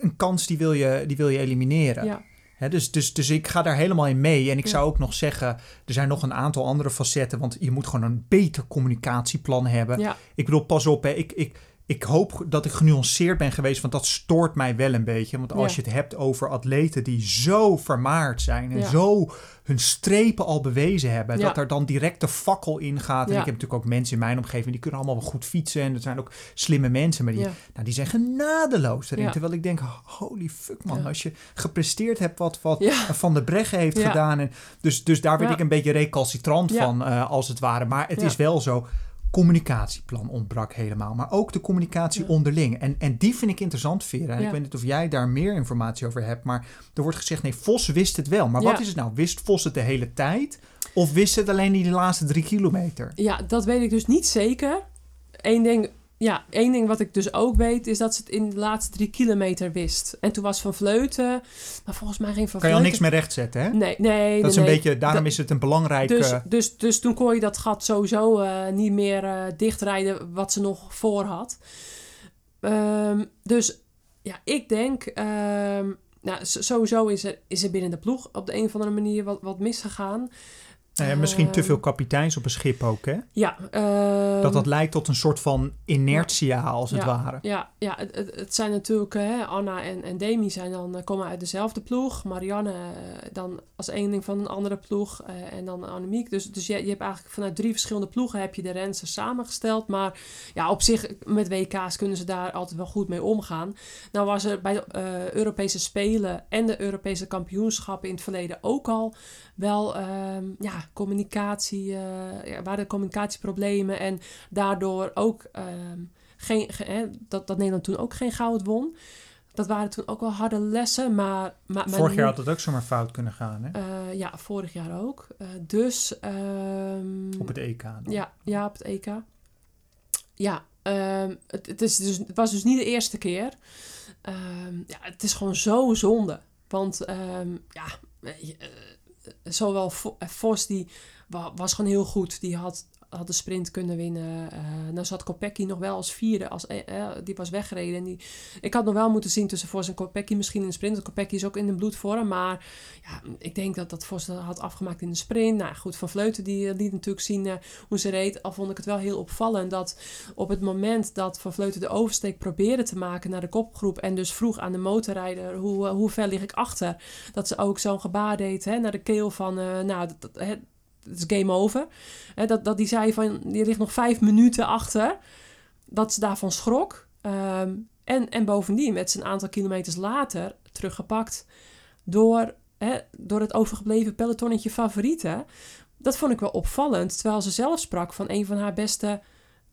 een kans die wil je, die wil je elimineren. Ja. Hè, dus, dus, dus ik ga daar helemaal in mee. En ik Ja. zou ook nog zeggen: er zijn nog een aantal andere facetten. Want je moet gewoon een beter communicatieplan hebben. Ja, Ik bedoel, pas op, hè. Ik, ik, ik hoop dat ik genuanceerd ben geweest, want dat stoort mij wel een beetje. Want als Ja. je het hebt over atleten die zo vermaard zijn en Ja. zo hun strepen al bewezen hebben, Ja. dat er dan direct de fakkel in gaat. En ik heb natuurlijk ook mensen in mijn omgeving, die kunnen allemaal wel goed fietsen en er zijn ook slimme mensen, maar die, nou, die zijn genadeloos erin. Terwijl ik denk, holy fuck man, als je gepresteerd hebt wat, wat Van de Breggen heeft gedaan. En dus, dus daar werd Ja. ik een beetje recalcitrant van, eh, als het ware. Maar het is wel zo, communicatieplan ontbrak helemaal. Maar ook de communicatie Ja. onderling. En, en die vind ik interessant, Vera. En Ja. ik weet niet of jij daar meer informatie over hebt. Maar er wordt gezegd, nee, Vos wist het wel. Maar Ja. wat is het nou? Wist Vos het de hele tijd? Of wist het alleen die laatste drie kilometer? ja, dat weet ik dus niet zeker. Eén ding, ja, één ding wat ik dus ook weet, is dat ze het in de laatste drie kilometer wist. En toen was Van Vleuten, maar volgens mij geen Van Kan je al niks meer rechtzetten, hè? Nee, nee, dat is een nee. beetje, daarom is het een belangrijk... Dus, dus, dus toen kon je dat gat sowieso eh, niet meer eh, dichtrijden wat ze nog voor had. Ehm, dus ja, ik denk, ehm, nou, sowieso is er, is er binnen de ploeg op de een of andere manier wat, wat misgegaan. Nou ja, misschien te veel kapiteins op een schip ook, hè? Ja, ehm, Dat dat leidt tot een soort van inertia, als het Ja. ware. Ja, ja het, het, zijn natuurlijk, hè, Anna en, en Demi zijn dan, eh, komen uit dezelfde ploeg. Marianne eh, dan als eenling van een andere ploeg eh, en dan Annemiek. Dus, dus je, je hebt eigenlijk vanuit drie verschillende ploegen heb je de rensters samengesteld. Maar ja, op zich met WK's kunnen ze daar altijd wel goed mee omgaan. Nou was er bij de Europese Spelen en de Europese kampioenschappen in het verleden ook al wel ehm, ja, communicatie, eh ja, waren communicatieproblemen en daardoor ook ehm, geen, ge- hè, dat, dat Nederland toen ook geen goud won. Dat waren toen ook wel harde lessen, maar... maar, maar Vorig nu- jaar had het ook zomaar fout kunnen gaan, hè? eh, ja, vorig jaar ook. Eh, dus... ehm, Op het EK. dan. ja, ja, op het EK. Ja, ehm, het, het, is dus, het was dus niet de eerste keer. Ja, het is gewoon zo zonde. Want ja, zowel eh, Vos die wa- was gewoon heel goed. Die had, had de sprint kunnen winnen. Eh nou zat Kopecky nog wel als vierde. Als, eh, eh, die was weggereden. En die, ik had nog wel moeten zien tussen Vos en Kopecky misschien in de sprint. Kopecky is ook in de bloedvorm. Maar ja, ik denk dat dat Vos had afgemaakt in de sprint. Nou goed, Van Vleuten die liet natuurlijk zien hoe ze reed. Al vond ik het wel heel opvallend dat op het moment dat Van Vleuten de oversteek probeerde te maken naar de kopgroep. En dus vroeg aan de motorrijder hoe, hoe ver lig ik achter. Dat ze ook zo'n gebaar deed hè, naar de keel van nou, dat, het is game over. Hè, dat, dat die zei van je ligt nog vijf minuten achter. Dat ze daarvan schrok. Ehm, en, en bovendien werd ze een aantal kilometers later teruggepakt door, hè, door het overgebleven pelotonnetje favorieten. Dat vond ik wel opvallend. Terwijl ze zelf sprak van een van haar beste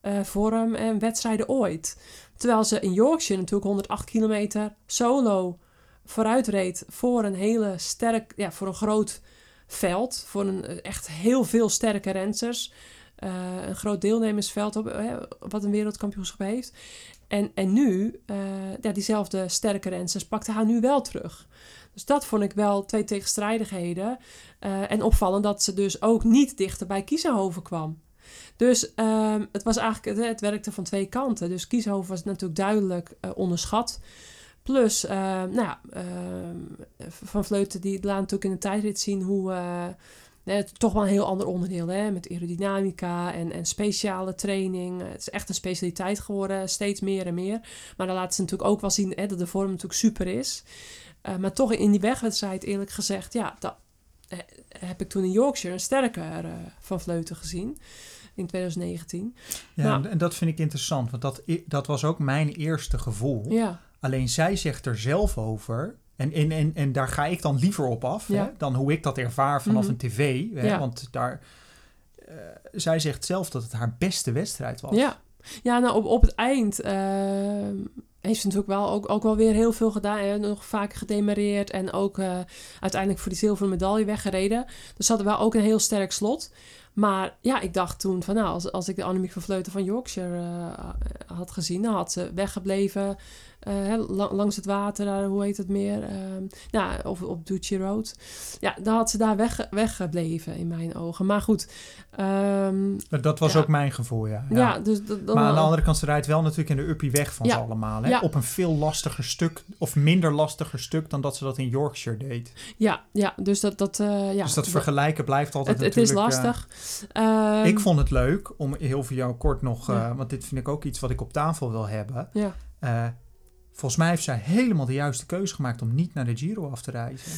eh, vorm en wedstrijden ooit. Terwijl ze in Yorkshire natuurlijk 108 kilometer solo vooruit reed voor een hele sterk, ja, voor een groot veld. Voor een eh, echt heel veel sterke rensers. Eh, een groot deelnemersveld op, eh, wat een wereldkampioenschap heeft. En, en nu, ja, diezelfde sterke rensers pakte haar nu wel terug. Dus dat vond ik wel twee tegenstrijdigheden. En opvallend dat ze dus ook niet dichter bij Kiezenhoven kwam. Dus ehm, het was eigenlijk, het, werkte van twee kanten. Dus Kieshoven was natuurlijk duidelijk onderschat. Plus, eh, nou ja, ehm, Van Vleuten die laat natuurlijk in de tijdrit zien hoe... eh, het toch wel een heel ander onderdeel, hè? met aerodynamica en, en speciale training. Het is echt een specialiteit geworden, steeds meer en meer. Maar dan laten ze natuurlijk ook wel zien hè, dat de vorm natuurlijk super is. Eh, maar toch in die wegwedstrijd, eerlijk gezegd, ja, dat eh, heb ik toen in Yorkshire een sterker eh, Van Vleuten gezien. In 2019. Ja, Nou. en- dat vind ik interessant, want dat, dat was ook mijn eerste gevoel. Ja, Alleen zij zegt er zelf over. En, en, en, en daar ga ik dan liever op af Ja. hè, dan hoe ik dat ervaar vanaf Mhm. een tv. Hè, Ja. Want daar, eh, zij zegt zelf dat het haar beste wedstrijd was. ja. ja nou op, op het eind ehm, heeft ze natuurlijk wel ook, ook wel weer heel veel gedaan. Hè? Nog vaker gedemareerd en ook eh, uiteindelijk voor die zilveren medaille weggereden. Dus ze hadden wel ook een heel sterk slot. Maar ja, ik dacht toen van nou, als, als ik de Annemiek van Vleuten van Yorkshire eh, had gezien, dan had ze weggebleven eh, langs het water, daar, hoe heet het meer? Ehm, nou, of op Duchy Road. Ja, dan had ze daar weg, weggebleven in mijn ogen. Maar goed, ehm, Dat- was Ja. ook mijn gevoel, ja. ja. ja. dus dat- dan, maar aan de andere kant, ze rijdt wel natuurlijk in de uppie weg van ze allemaal. Hè? Op een veel lastiger stuk, of minder lastiger stuk dan dat ze dat in Yorkshire deed. Ja, ja, dus dat, dat, eh, ja, dus dat vergelijken blijft altijd het, het is natuurlijk... eh, lastig. Ehm, ik vond het leuk om heel voor jou kort nog, eh, want dit vind ik ook iets wat ik op tafel wil hebben. Ja, Eh, volgens mij heeft zij helemaal de juiste keuze gemaakt om niet naar de Giro af te reizen.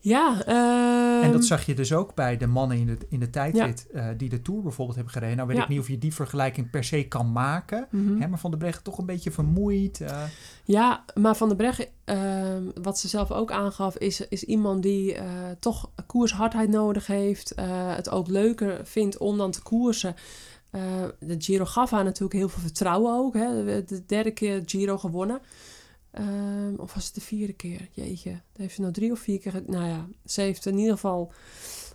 ja ehm, en dat zag je dus ook bij de mannen in de, in de tijdrit eh, die de Tour bijvoorbeeld hebben gereden. Nou weet Ja. ik niet of je die vergelijking per se kan maken. mhm. Hè, maar Van der Breggen toch een beetje vermoeid. eh. Ja, maar Van der Breggen, ehm, wat ze zelf ook aangaf, is, is iemand die eh, toch koershardheid nodig heeft. het ook leuker vindt om dan te koersen. De Giro gaf haar natuurlijk heel veel vertrouwen ook. Hè. De derde keer Giro gewonnen. Ehm, of was het de vierde keer? Jeetje, dat heeft ze nou drie of vier keer... Nou ja, ze heeft in ieder geval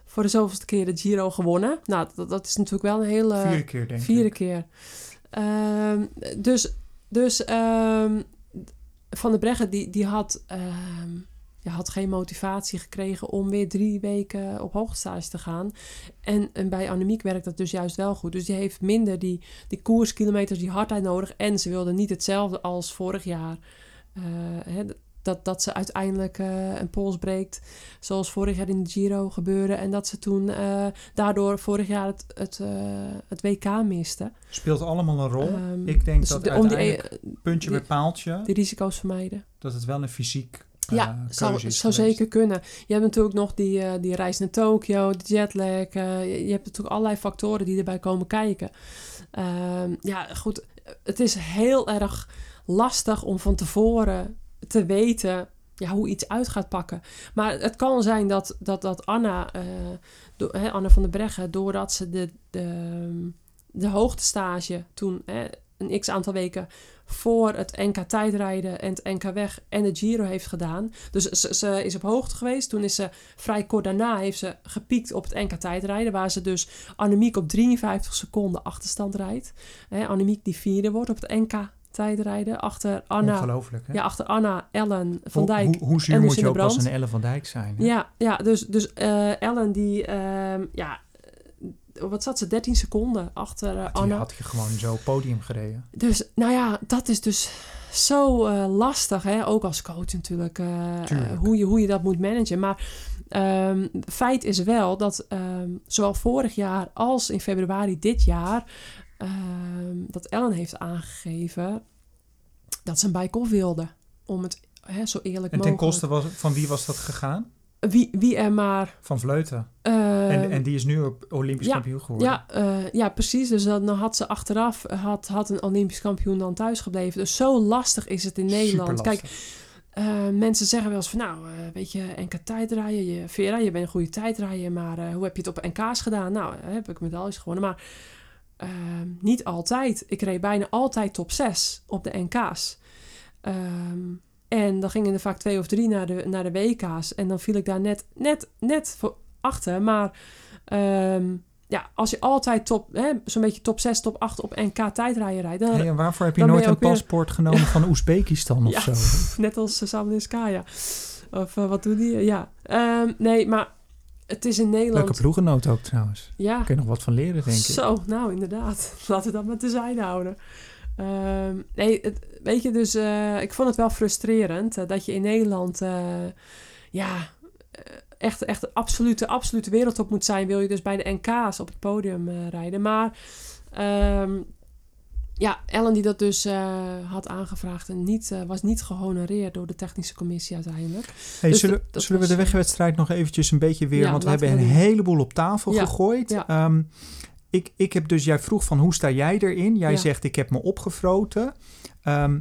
voor de zoveelste keer de Giro gewonnen. Nou, dat, dat is natuurlijk wel een hele... vierde keer denk Vierde ik. keer. Ehm, dus dus ehm, Van der Breggen die, die had, ja, had geen motivatie gekregen om weer drie weken op hoogtestage te gaan. En, en bij Annemiek werkt dat dus juist wel goed. Dus die heeft minder die, die koerskilometers, die hardheid nodig. En ze wilde niet hetzelfde als vorig jaar. Eh, hè, dat, dat ze uiteindelijk eh, een pols breekt. Zoals vorig jaar in de Giro gebeurde. En dat ze toen eh, daardoor vorig jaar het, het, het WK miste. Speelt allemaal een rol. Ehm, ik denk dus dat de- om die, uiteindelijk puntje bij paaltje, die risico's vermijden. dat het wel een fysiek Ja, zou, zou zeker kunnen. Je hebt natuurlijk nog die, die reis naar Tokio, de jetlag. je, je hebt natuurlijk allerlei factoren die erbij komen kijken. Ehm, ja, goed. Het is heel erg lastig om van tevoren te weten ja, hoe iets uit gaat pakken. Maar het kan zijn dat, dat, dat Anna, eh, hè, Anna van der Breggen, doordat ze de, de, de hoogtestage toen hè, een x aantal weken voor het NK tijdrijden en het NK weg en de Giro heeft gedaan. Dus ze, is op hoogte geweest. Toen is ze vrij kort daarna heeft ze gepiekt op het NK tijdrijden. Waar ze dus Annemiek op 53 seconden achterstand rijdt. Hè, Annemiek die vierde wordt op het NK tijdrijden. Achter Anna, Ongelooflijk, hè? ja, achter Anna, Ellen, Van Dijk. hoe, hoe zuur en moet je ook als een Elle van Dijk zijn? hè? Ja, ja dus, dus eh, Ellen die, ehm, ja, wat zat ze, 13 seconden achter Die Anna. had je gewoon zo podium gereden. Dus nou ja, dat is dus zo eh, lastig, hè? ook als coach natuurlijk, Tuurlijk. hoe, je, hoe je dat moet managen. Maar ehm, feit is wel dat ehm, zowel vorig jaar als in februari dit jaar, ehm, dat Ellen heeft aangegeven dat ze een bike-off wilde. Om het hè, zo eerlijk En ten mogelijk... koste was, van wie was dat gegaan? Wie, wie er maar... Van Vleuten. eh, en, en die is nu op Olympisch ja, kampioen geworden. Ja, eh, ja, precies. Dus dan had ze achteraf had, had een Olympisch kampioen dan thuis gebleven. Dus zo lastig is het in Nederland. Kijk, eh, mensen zeggen wel eens van nou, weet je, NK tijdrijden. Je, Vera, je bent een goede tijdrijder, maar hoe heb je het op NK's gedaan? Nou, heb ik medailles gewonnen, maar eh, niet altijd. Ik reed bijna altijd top 6 op de NK's. Ehm, En dan gingen er vaak twee of drie naar de, naar de WK's. En dan viel ik daar net, net, net voor achter. Maar ehm, ja, als je altijd top, zo'n beetje top 6, top 8 op NK tijdrijden rijdt, dan, Hey, en waarvoor heb je nooit je een weer- paspoort genomen van Oezbekistan of Ja. zo? net als uh. Of eh, wat doen die? Ja. Ehm, nee, maar het is in Nederland... Leuke ploegenoot ook trouwens. Ja, Daar kun je nog wat van leren, denk ik. Zo, nou inderdaad. Laten we dat maar tezijde houden. Ehm, nee, het, weet je, dus eh, ik vond het wel frustrerend eh, dat je in Nederland, eh, ja, echt, echt de absolute, absolute wereldtop moet zijn. Wil je dus bij de NK's op het podium rijden. Maar ehm, ja, Ellen die dat dus eh, had aangevraagd en niet, eh, was niet gehonoreerd door de technische commissie uiteindelijk. Hey, Dus zullen, dat- dat zullen we de eh, wegwedstrijd nog eventjes een beetje weer... Ja, want we hebben we een doen. heleboel op tafel Ja, gegooid. ja. Ehm, ik, ik heb dus... Jij vroeg van hoe sta jij erin? Jij zegt ik heb me opgefroten. Ehm,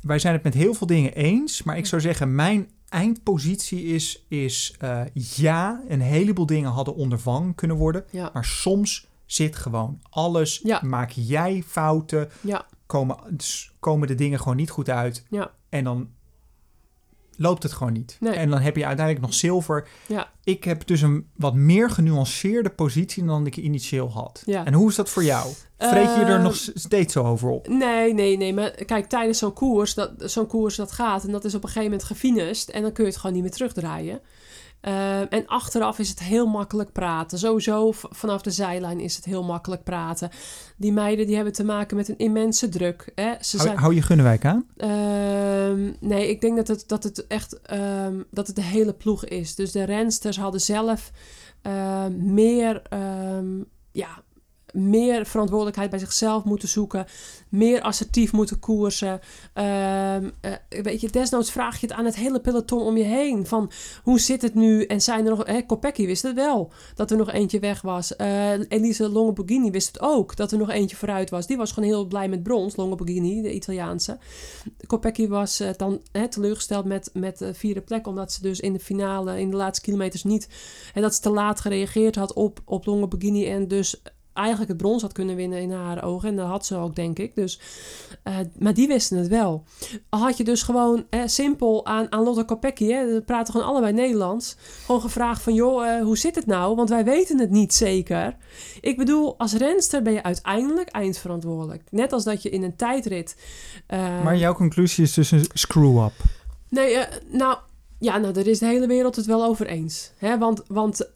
wij zijn het met heel veel dingen eens. Maar ik zou zeggen mijn eindpositie is... is ja, een heleboel dingen hadden ondervangen kunnen worden. Maar soms zit gewoon alles. Ja. Maak jij fouten? ja, Komen, s- komen de dingen gewoon niet goed uit? ja, En dan loopt het gewoon niet. Nee. En dan heb je uiteindelijk nog zilver. ja. Ik heb dus een wat meer genuanceerde positie dan ik initieel had. Ja. En hoe is dat voor jou? Vreet je er Eh, nog steeds zo over op? Nee, nee, nee. Maar kijk, tijdens zo'n koers, dat, zo'n koers dat gaat en dat is op een gegeven moment gefinest en dan kun je het gewoon niet meer terugdraaien. Eh, en achteraf is het heel makkelijk praten. Sowieso vanaf de zijlijn is het heel makkelijk praten. Die meiden die hebben te maken met een immense druk. Hè? Ze Hou, zijn, hou je Gunnewijk aan? Ehm, nee, ik denk dat het, dat het echt ehm, dat het de hele ploeg is. Dus de rensters hadden zelf ehm, meer, ehm, ja, meer verantwoordelijkheid bij zichzelf moeten zoeken. Meer assertief moeten koersen. Ehm, eh, weet je, desnoods vraag je het aan het hele peloton om je heen. Van hoe zit het nu? En zijn er nog... Hè, Kopecky wist het wel, dat er nog eentje weg was. Eh, Elise Longoborghini wist het ook, dat er nog eentje vooruit was. Die was gewoon heel blij met brons, Longoborghini, de Italiaanse. Kopecky was eh, dan hè, teleurgesteld met, met de vierde plek, omdat ze dus in de finale, in de laatste kilometers niet... En dat ze te laat gereageerd had op, op Longoborghini en dus eigenlijk het brons had kunnen winnen in haar ogen. En dat had ze ook, denk ik. Dus, eh, maar die wisten het wel. Al had je dus gewoon eh, simpel aan, aan Lotte Kopecky, hè, we praten gewoon allebei Nederlands, gewoon gevraagd van, joh, eh, hoe zit het nou? Want wij weten het niet zeker. Ik bedoel, als renster ben je uiteindelijk eindverantwoordelijk. Net als dat je in een tijdrit... eh, maar jouw conclusie is dus een screw-up. Nee, nou, ja, nou, daar is de hele wereld het wel over eens. Hè? Want, want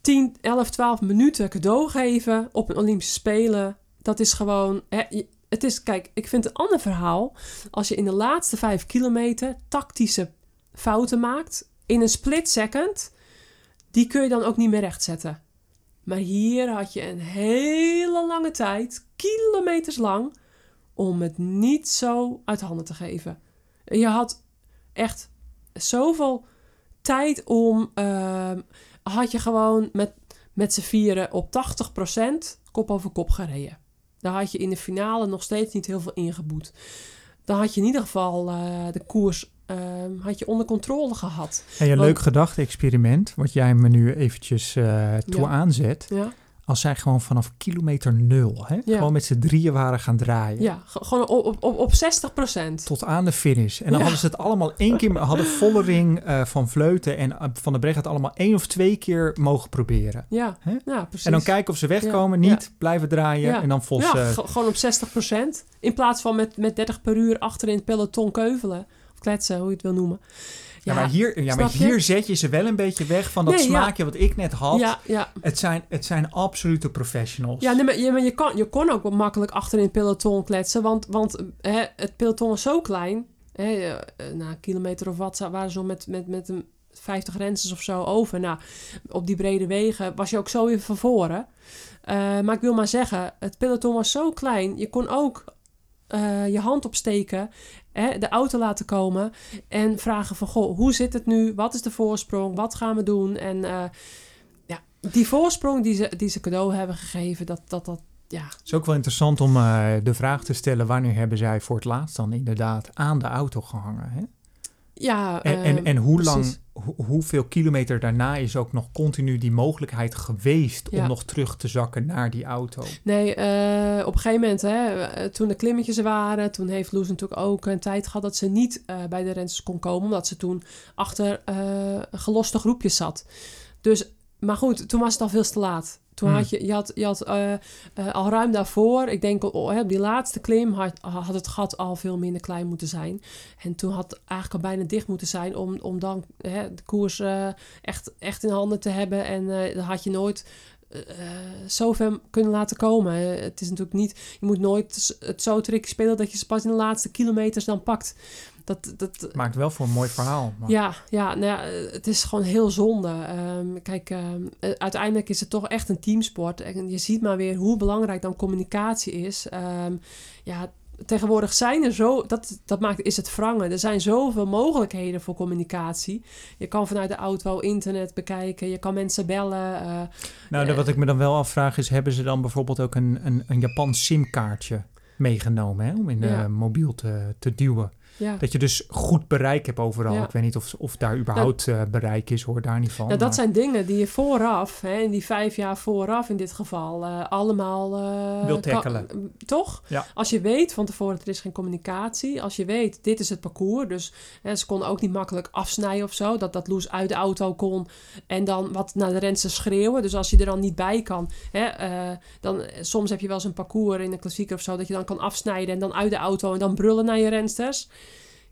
10, 11, 12 minuten cadeau geven op een Olympische Spelen, dat is gewoon. Hè, het is, kijk, ik vind een ander verhaal als je in de laatste 5 kilometer tactische fouten maakt in een split second. Die kun je dan ook niet meer rechtzetten. Maar hier had je een hele lange tijd, kilometers lang, om het niet zo uit handen te geven. Je had echt zoveel tijd om. ehm, had je gewoon met, met z'n vieren op 80% kop over kop gereden. Daar had je in de finale nog steeds niet heel veel ingeboet. Dan had je in ieder geval eh, de koers ehm, had je onder controle gehad. Een Want- leuk gedachte-experiment, wat jij me nu eventjes eh toe Ja. aanzet. Ja, Als zij gewoon vanaf kilometer nul, hè, Ja. gewoon met z'n drieën waren gaan draaien. ja ge- gewoon op, op, op, op 60%. Tot aan de finish. En dan Ja. hadden ze het allemaal één keer, hadden Vollering eh, van Vleuten en eh, Van der Brecht het allemaal één of twee keer mogen proberen. Ja, Hè? ja precies. En dan kijken of ze wegkomen, niet, blijven draaien en dan Vos... ja, eh, ge- gewoon op 60%. In plaats van met, met 30 per uur achter in het peloton keuvelen. Of kletsen, hoe je het wil noemen. Ja, maar, hier, ja, maar hier zet je ze wel een beetje weg van dat Nee, smaakje wat ik net had. ja, ja. Het, zijn, het zijn absolute professionals. Ja, nee, maar, je, maar je, kan, je kon ook wel makkelijk achter in het peloton kletsen. Want, want hè, het peloton was zo klein. Hè, eh, na een kilometer of wat waren ze met, met, met een 50 rensters of zo over. Nou, op die brede wegen was je ook zo weer van voren. Eh, maar ik wil maar zeggen, het peloton was zo klein. Je kon ook eh, je hand opsteken, de auto laten komen en vragen van... Goh, hoe zit het nu? Wat is de voorsprong? Wat gaan we doen? En eh, ja, die voorsprong die ze, die ze cadeau hebben gegeven, dat, dat, dat ja, Het is ook wel interessant om eh, de vraag te stellen... wanneer hebben zij voor het laatst dan inderdaad aan de auto gehangen? Hè? Ja, En, en, ehm, en hoe lang, hoeveel kilometer daarna is ook nog continu die mogelijkheid geweest Ja. om nog terug te zakken naar die auto? Nee, eh, op een gegeven moment, hè, eh, toen de klimmetjes waren, toen heeft Loes natuurlijk ook een tijd gehad dat ze niet eh, bij de rensters kon komen, omdat ze toen achter eh, geloste groepjes zat. Dus, maar goed, toen was het al veel te laat. Toen Hmm. had je, je had, je had eh, eh, al ruim daarvoor, ik denk oh, hè, op die laatste klim, had, had het gat al veel minder klein moeten zijn. En toen had het eigenlijk al bijna dicht moeten zijn om, om dan hè, de koers eh, echt, echt in handen te hebben. En dan had je nooit eh, zo ver kunnen laten komen. Het is natuurlijk niet, je moet nooit het zo tricky spelen dat je ze pas in de laatste kilometers dan pakt. Dat, dat, Maakt wel voor een mooi verhaal. maar- ja, ja, nou ja, eh, het is gewoon heel zonde. Ehm, kijk, ehm, eh, uiteindelijk is het toch echt een teamsport. En je ziet maar weer hoe belangrijk dan communicatie is. Ehm, ja, tegenwoordig zijn er zo... Dat, dat maakt, is het wrangen. Er zijn zoveel mogelijkheden voor communicatie. Je kan vanuit de auto internet bekijken. Je kan mensen bellen. eh, Nou, de- wat ik me dan wel afvraag is, hebben ze dan bijvoorbeeld ook een, een, een Japans simkaartje meegenomen hè, om in mobiel te, te duwen? Ja. Dat je dus goed bereik hebt overal. Ja. Ik weet niet of, of daar überhaupt eh, bereik is, hoor, daar niet van. Nou, dat maar- zijn dingen die je vooraf, hè, in die vijf jaar vooraf in dit geval, eh, allemaal... eh, Wil tackelen. toch? Ja. Als je weet van tevoren, er is geen communicatie. Als je weet, dit is het parcours. Dus hè, ze konden ook niet makkelijk afsnijden of zo. Dat, dat Loes uit de auto kon en dan wat naar de rensters schreeuwen. Dus als je er dan niet bij kan, hè, dan soms heb je wel eens een parcours in een klassieker of zo, dat je dan kan afsnijden en dan uit de auto en dan brullen naar je rensters.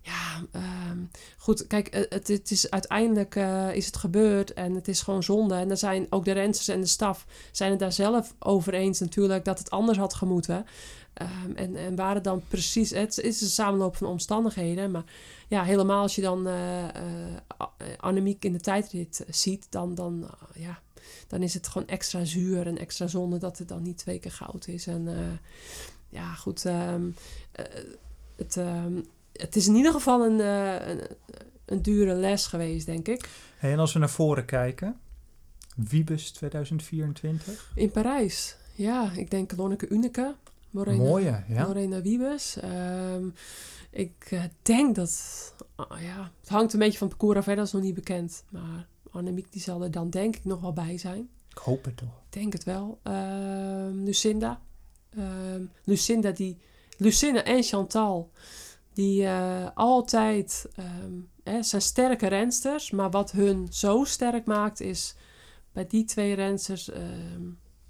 Ja, ehm, goed. Kijk, eh, het, het is uiteindelijk eh, is het gebeurd en het is gewoon zonde. En er zijn ook de rensters en de staf zijn het daar zelf over eens natuurlijk dat het anders had gemoeten. Ehm, en, en waren dan precies, het is een samenloop van omstandigheden, maar ja, helemaal als je dan eh eh, A- Annemiek in de tijdrit ziet, dan, dan, ja, dan is het gewoon extra zuur en extra zonde dat het dan niet twee keer goud is. En ja, goed, ehm, eh, het, het is in ieder geval een, eh, een, een dure les geweest, denk ik. Hey, en als we naar voren kijken, Wiebes 2024. In Parijs, ja, ik denk Lonneke Unike. Morena, Mooie, ja. Lorena Wiebes. Ehm, ik eh, denk dat... ah, ja, het hangt een beetje van het parcours af, hè, dat is nog niet bekend. Maar Annemiek die zal er dan denk ik nog wel bij zijn. Ik hoop het toch. Ik denk het wel. Ehm, Lucinda. Ehm, Lucinda, die, Lucinda en Chantal, die eh, altijd ehm, hè, zijn sterke rensters. Maar wat hun zo sterk maakt is, bij die twee rensters, ehm,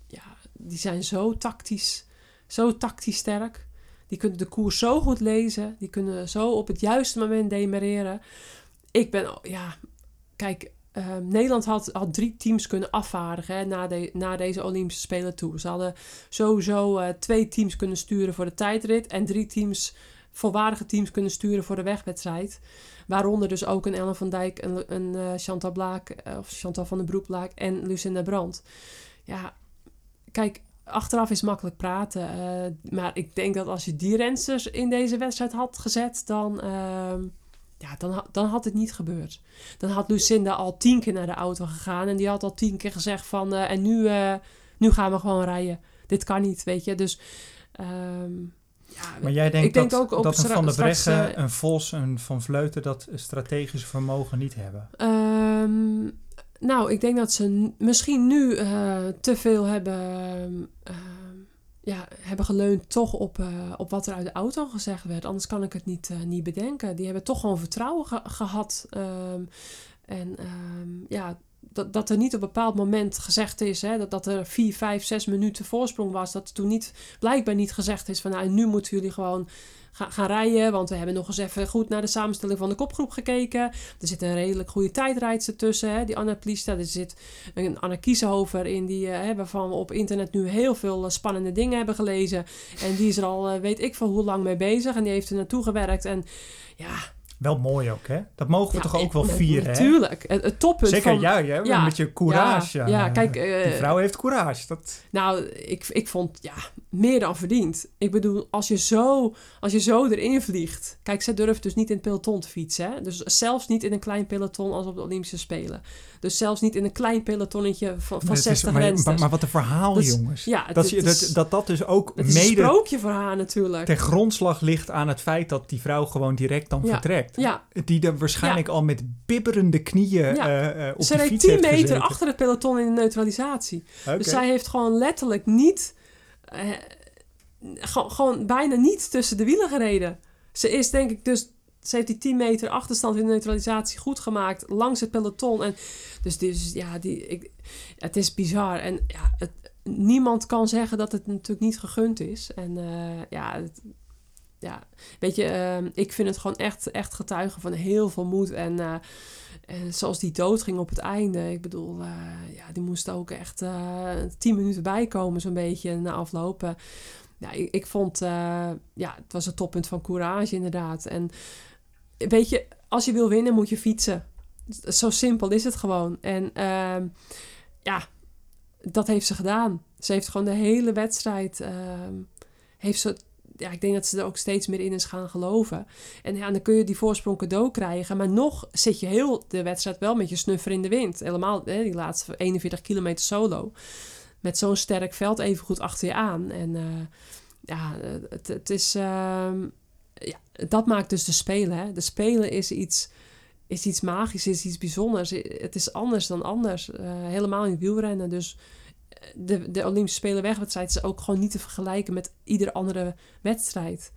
ja, die zijn zo tactisch, zo tactisch sterk. Die kunnen de koers zo goed lezen. Die kunnen zo op het juiste moment demareren. Ik ben, ja, kijk, eh, Nederland had, had drie teams kunnen afvaardigen na, de, na deze Olympische Spelen toe. Ze hadden sowieso eh, twee teams kunnen sturen voor de tijdrit en drie teams, volwaardige teams kunnen sturen voor de wegwedstrijd. Waaronder dus ook een Ellen van Dijk, een, een eh, Chantal Blaak, eh, of Chantal van den Broek Blaak en Lucinda Brandt. Ja, kijk, achteraf is makkelijk praten. eh, maar ik denk dat als je die rensters in deze wedstrijd had gezet, dan, ehm, ja, dan, dan had het niet gebeurd. Dan had Lucinda al tien keer naar de auto gegaan. En die had al tien keer gezegd van... en nu, nu gaan we gewoon rijden. Dit kan niet, weet je. Dus... ehm, ja, Maar jij denkt Ik denk dat, ook- dat een Van der straks, Breggen, eh, een Vos, een Van Vleuten dat strategische vermogen niet hebben? Ehm, nou, ik denk dat ze misschien nu eh, te veel hebben, ehm, ja, hebben geleund toch op, eh, op wat er uit de auto gezegd werd. Anders kan ik het niet, eh, niet bedenken. Die hebben toch gewoon vertrouwen ge- gehad. ehm, en ehm, ja, dat, dat er niet op een bepaald moment gezegd is hè, dat, dat er vier, vijf, zes minuten voorsprong was. Dat toen niet, blijkbaar niet gezegd is van nou, nu moeten jullie gewoon gaan, gaan rijden. Want we hebben nog eens even goed naar de samenstelling van de kopgroep gekeken. Er zit een redelijk goede tijdrijdster tussen, hè, die Anna Pliesta. Er zit een Anna Kiesenhover in, die, eh, hè, waarvan we op internet nu heel veel eh, spannende dingen hebben gelezen. En die is er al, eh, weet ik veel hoe lang mee bezig. En die heeft er naartoe gewerkt. En ja, Wel mooi ook, hè? Dat mogen we ja, toch ook wel vieren, hè? Natuurlijk. Het, het toppunt Zeker van... jij, hè? ja, met je courage. ja, ja, kijk, die eh, vrouw heeft courage. Dat... Nou, ik, ik vond, ja, meer dan verdiend. Ik bedoel, als je zo, als je zo erin vliegt. Kijk, zij durft dus niet in het peloton te fietsen. Hè? Dus zelfs niet in een klein peloton als op de Olympische Spelen. Dus zelfs niet in een klein pelotonnetje van, van Maar het is- 60 maar, rensters. maar, maar wat een verhaal, Dat is- jongens. ja, het- dat, je, het dat, is- dat dat dus ook het is een mede sprookje voor haar natuurlijk. ten grondslag ligt aan het feit dat die vrouw gewoon direct dan Ja. Ja, Die dan waarschijnlijk al met bibberende knieën Ja. op ze de reed fiets 10 heeft meter gezeten. achter het peloton in de neutralisatie. Dus zij heeft gewoon letterlijk niet... eh, gewoon, gewoon bijna niet tussen de wielen gereden. Ze is denk ik dus... Ze heeft die 10 meter achterstand in de neutralisatie goed gemaakt langs het peloton. En dus, dus ja, die, ik, het is bizar. En ja, het, niemand kan zeggen dat het natuurlijk niet gegund is. En ja, het- ja, weet je, eh, ik vind het gewoon echt, echt getuigen van heel veel moed. En, eh, en zoals die dood ging op het einde. Ik bedoel, eh, ja, die moest ook echt eh, tien minuten bijkomen, zo'n beetje na aflopen. Ja, ik, vond, ja, het was een toppunt van courage inderdaad. En weet je, als je wil winnen moet je fietsen. Zo simpel is het gewoon. En ehm, ja, dat heeft ze gedaan. Ze heeft gewoon de hele wedstrijd, ehm, heeft ze, ja, ik denk dat ze er ook steeds meer in is gaan geloven. En ja, dan kun je die voorsprong cadeau krijgen. Maar nog zit je heel de wedstrijd wel met je snuffer in de wind. Helemaal hè, die laatste 41 kilometer solo. Met zo'n sterk veld even goed achter je aan. En eh, ja, het, het is... ehm, ja, dat maakt dus de Spelen. Hè. De Spelen is iets, is iets magisch, is iets bijzonders. Het is anders dan anders. eh, helemaal in wielrennen. Dus de, de Olympische Spelen wegwedstrijd is ook gewoon niet te vergelijken met iedere andere wedstrijd.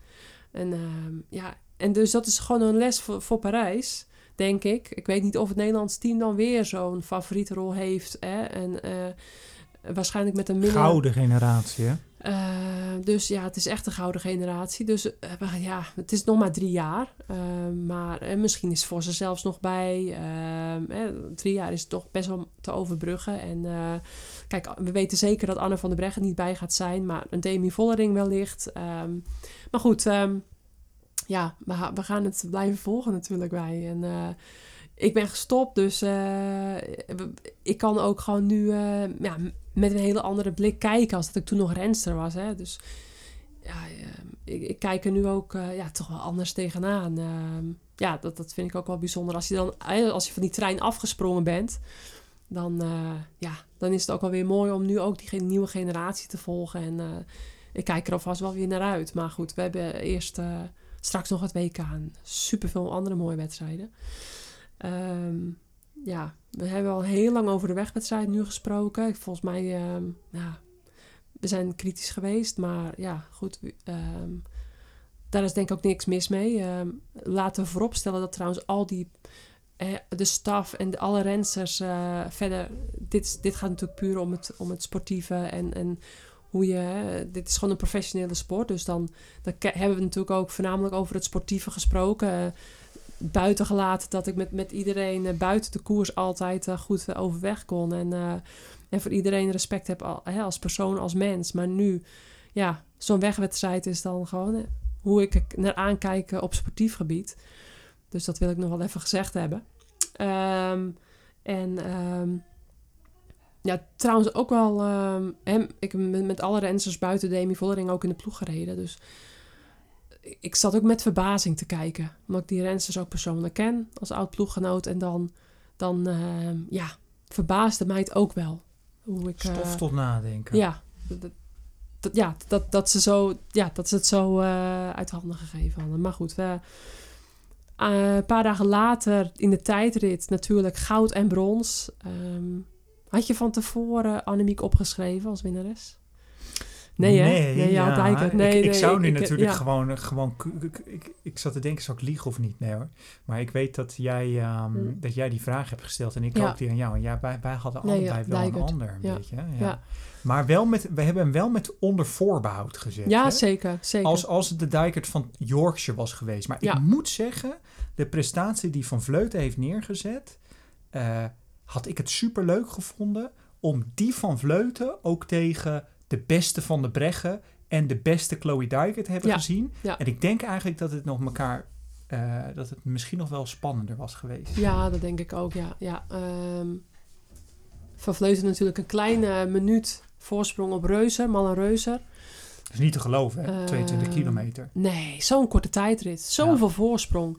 En ehm, ja, en dus dat is gewoon een les voor, voor Parijs, denk ik. Ik weet niet of het Nederlands team dan weer zo'n favoriete rol heeft. Hè? En eh, waarschijnlijk met een minder... Gouden generatie, hè? Eh, dus ja, het is echt een gouden generatie. Dus eh, ja, het is nog maar drie jaar. Eh, maar misschien is voor ze zelfs nog bij. eh, eh, drie jaar is toch best wel te overbruggen. En kijk, we weten zeker dat Anne van der Breggen niet bij gaat zijn. Maar een Demi Vollering wellicht. Ehm, maar goed, ehm, ja, we, gaan het blijven volgen natuurlijk wij. En eh, ik ben gestopt, dus eh, ik kan ook gewoon nu eh, ja, met een hele andere blik kijken als dat ik toen nog renster was. Hè? Dus ja, eh, ik, kijk er nu ook ja, toch wel anders tegenaan. Ehm, ja, dat, dat vind ik ook wel bijzonder. Als je dan als je van die trein afgesprongen bent, dan, eh, ja, dan is het ook wel weer mooi om nu ook die nieuwe generatie te volgen. En eh, ik kijk er alvast wel weer naar uit. Maar goed, we hebben eerst eh, straks nog het WK en super veel andere mooie wedstrijden. Ehm, ja, we hebben al heel lang over de wegwedstrijd nu gesproken. Volgens mij, ehm, ja, we zijn kritisch geweest, maar ja, goed. ehm, daar is denk ik ook niks mis mee. Laten we vooropstellen dat trouwens al die, de staf en alle rensters eh, verder, dit, dit gaat natuurlijk puur om het, om het sportieve en, en hoe je, dit is gewoon een professionele sport. Dus dan, dan hebben we natuurlijk ook voornamelijk over het sportieve gesproken. Eh, buiten gelaten dat ik met, met iedereen eh, buiten de koers altijd goed overweg kon. En, en voor iedereen respect heb al, hè, als persoon, als mens. Maar nu, ja, zo'n wegwedstrijd is dan gewoon hoe ik naar aankijk op sportief gebied. Dus dat wil ik nog wel even gezegd hebben. Ehm, en ehm, ja, trouwens ook wel... hè, ik heb met, met alle rensters buiten Demi Vollering ook in de ploeg gereden. Dus ik- zat ook met verbazing te kijken. Omdat ik die rensters ook persoonlijk ken als oud ploeggenoot. En dan, dan ehm, ja, verbaasde mij het ook wel. Hoe ik, eh, Stof tot nadenken. ja, dat, dat- ja dat, dat, ze zo, ja, dat ze het zo eh, uit handen gegeven hadden. Maar goed, we, eh, een paar dagen later in de tijdrit natuurlijk goud en brons. Ehm, had je van tevoren Annemiek opgeschreven als winnares? Nee, hè? Nee, ja, ik, Nee, ik zou nu ik- natuurlijk ja. gewoon... gewoon ik, ik, ik zat te denken, zou ik liegen of niet? Nee hoor. Maar ik weet dat jij, ehm, Hmm. dat jij die vraag hebt gesteld en ik Ja. ook die aan jou. En ja, wij, wij hadden allebei wel Dijkert. een ander, beetje. hè? Ja. Maar wel met, we hebben hem wel met onder voorbehoud gezet. Ja, hè? zeker. zeker. Als, als het de Dijkert van Yorkshire was geweest. Maar ik moet zeggen, de prestatie die Van Vleuten heeft neergezet... eh, had ik het superleuk gevonden om die Van Vleuten ook tegen de beste van de Breggen... en de beste Chloe Dijkert te hebben Ja. gezien. Ja. En ik denk eigenlijk dat het nog elkaar... eh, dat het misschien nog wel spannender was geweest. Ja, dat denk ik ook, ja. ja ehm, van Vleuten natuurlijk een kleine minuut voorsprong op Reuzer, Malle Reuzer. Dat is niet te geloven, hè? Ehm, 22 kilometer. Nee, zo'n korte tijdrit. Zoveel voorsprong.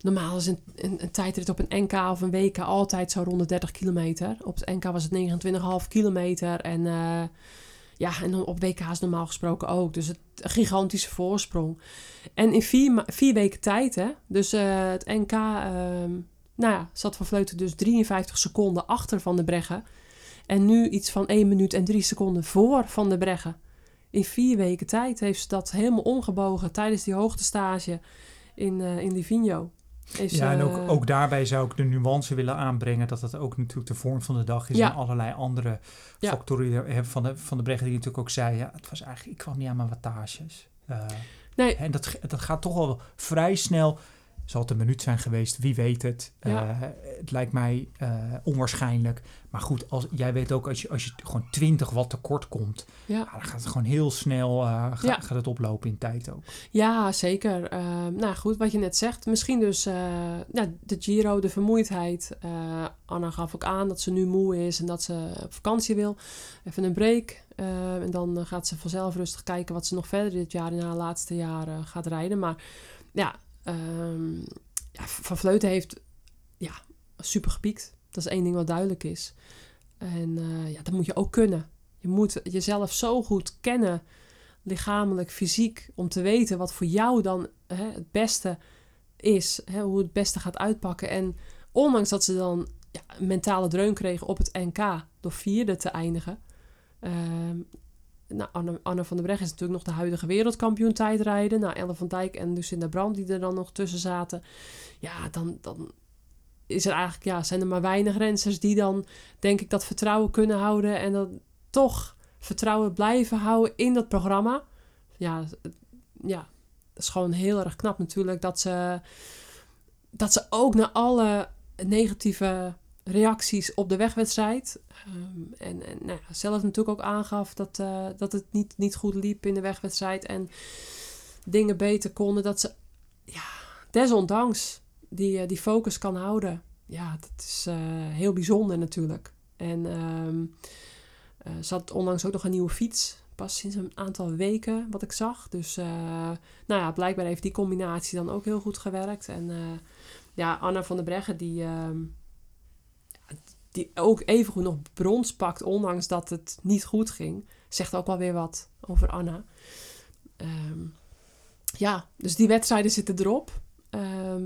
Normaal is een, een, een tijdrit op een NK of een WK altijd zo rond de 30 kilometer. Op het NK was het 29,5 kilometer. En, eh, ja, en dan op WK's normaal gesproken ook. Dus het, een gigantische voorsprong. En in vier, vier weken tijd, hè. Dus eh, het NK, ehm, nou ja, zat Van Vleuten dus 53 seconden achter Van de Breggen. En nu iets van 1 minuut en 3 seconden voor Van de Breggen. In vier weken tijd heeft ze dat helemaal omgebogen tijdens die hoogtestage in, eh in Livigno. Heeft Ja, en ook, eh, ook daarbij zou ik de nuance willen aanbrengen dat dat ook natuurlijk de vorm van de dag is Ja. en allerlei andere Ja. factoren van de, van de Breggen die natuurlijk ook zei, ja, het was eigenlijk, ik kwam niet aan mijn wattages. Eh, Nee. En dat, dat gaat toch al vrij snel. Zal het een minuut zijn geweest, wie weet het. Ja. Eh, het lijkt mij eh, onwaarschijnlijk. Maar goed, als, jij weet ook als je, als je gewoon 20 watt tekort komt, Ja. ja, dan gaat het gewoon heel snel eh, ga- Ja. gaat het oplopen in tijd ook. Ja, zeker. Nou goed, wat je net zegt. Misschien dus ja, de Giro, de vermoeidheid. Anna gaf ook aan dat ze nu moe is en dat ze op vakantie wil. Even een break. En dan gaat ze vanzelf rustig kijken wat ze nog verder dit jaar in haar laatste jaren gaat rijden. Maar ja, ehm, ja Van Vleuten heeft ja, super gepiekt. Dat is één ding wat duidelijk is. En eh, ja, dat moet je ook kunnen. Je moet jezelf zo goed kennen lichamelijk, fysiek, om te weten wat voor jou dan hè, het beste is, hè, hoe het beste gaat uitpakken. En ondanks dat ze dan ja, mentale dreun kregen op het NK door vierde te eindigen. ehm, nou, Anne, van der Breggen is natuurlijk nog de huidige wereldkampioen tijdrijden. Nou, Elle van Dijk en Lucinda Brand die er dan nog tussen zaten. Ja, dan, dan is er eigenlijk, ja, zijn er maar weinig rensters die dan, denk ik, dat vertrouwen kunnen houden. En dan toch vertrouwen blijven houden in dat programma. Ja, ja, dat is gewoon heel erg knap natuurlijk dat ze, dat ze ook na alle negatieve reacties op de wegwedstrijd. ehm, en, en nou zelf natuurlijk ook aangaf dat, eh, dat het niet, niet goed liep in de wegwedstrijd. En dingen beter konden. Dat ze, ja, desondanks die, eh, die focus kan houden. Ja, dat is eh, heel bijzonder natuurlijk. En ehm, eh, ze had onlangs ook nog een nieuwe fiets. Pas sinds een aantal weken, wat ik zag. Dus nou ja, blijkbaar heeft die combinatie dan ook heel goed gewerkt. En ja, Anna van der Breggen, die, ehm, die ook evengoed nog brons pakt, ondanks dat het niet goed ging, zegt ook wel weer wat over Anna. Ehm, ja, dus die wedstrijden zitten erop. Ehm,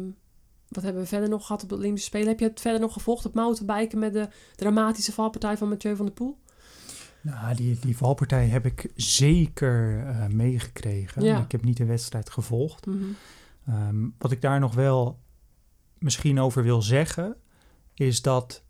wat hebben we verder nog gehad op de Olympische Spelen? Heb je het verder nog gevolgd op mountainbiken met de dramatische valpartij van Mathieu van der Poel? Nou, die, die valpartij heb ik zeker eh, meegekregen. Ja. Ik heb niet de wedstrijd gevolgd. Mhm. Ehm, wat ik daar nog wel misschien over wil zeggen, is dat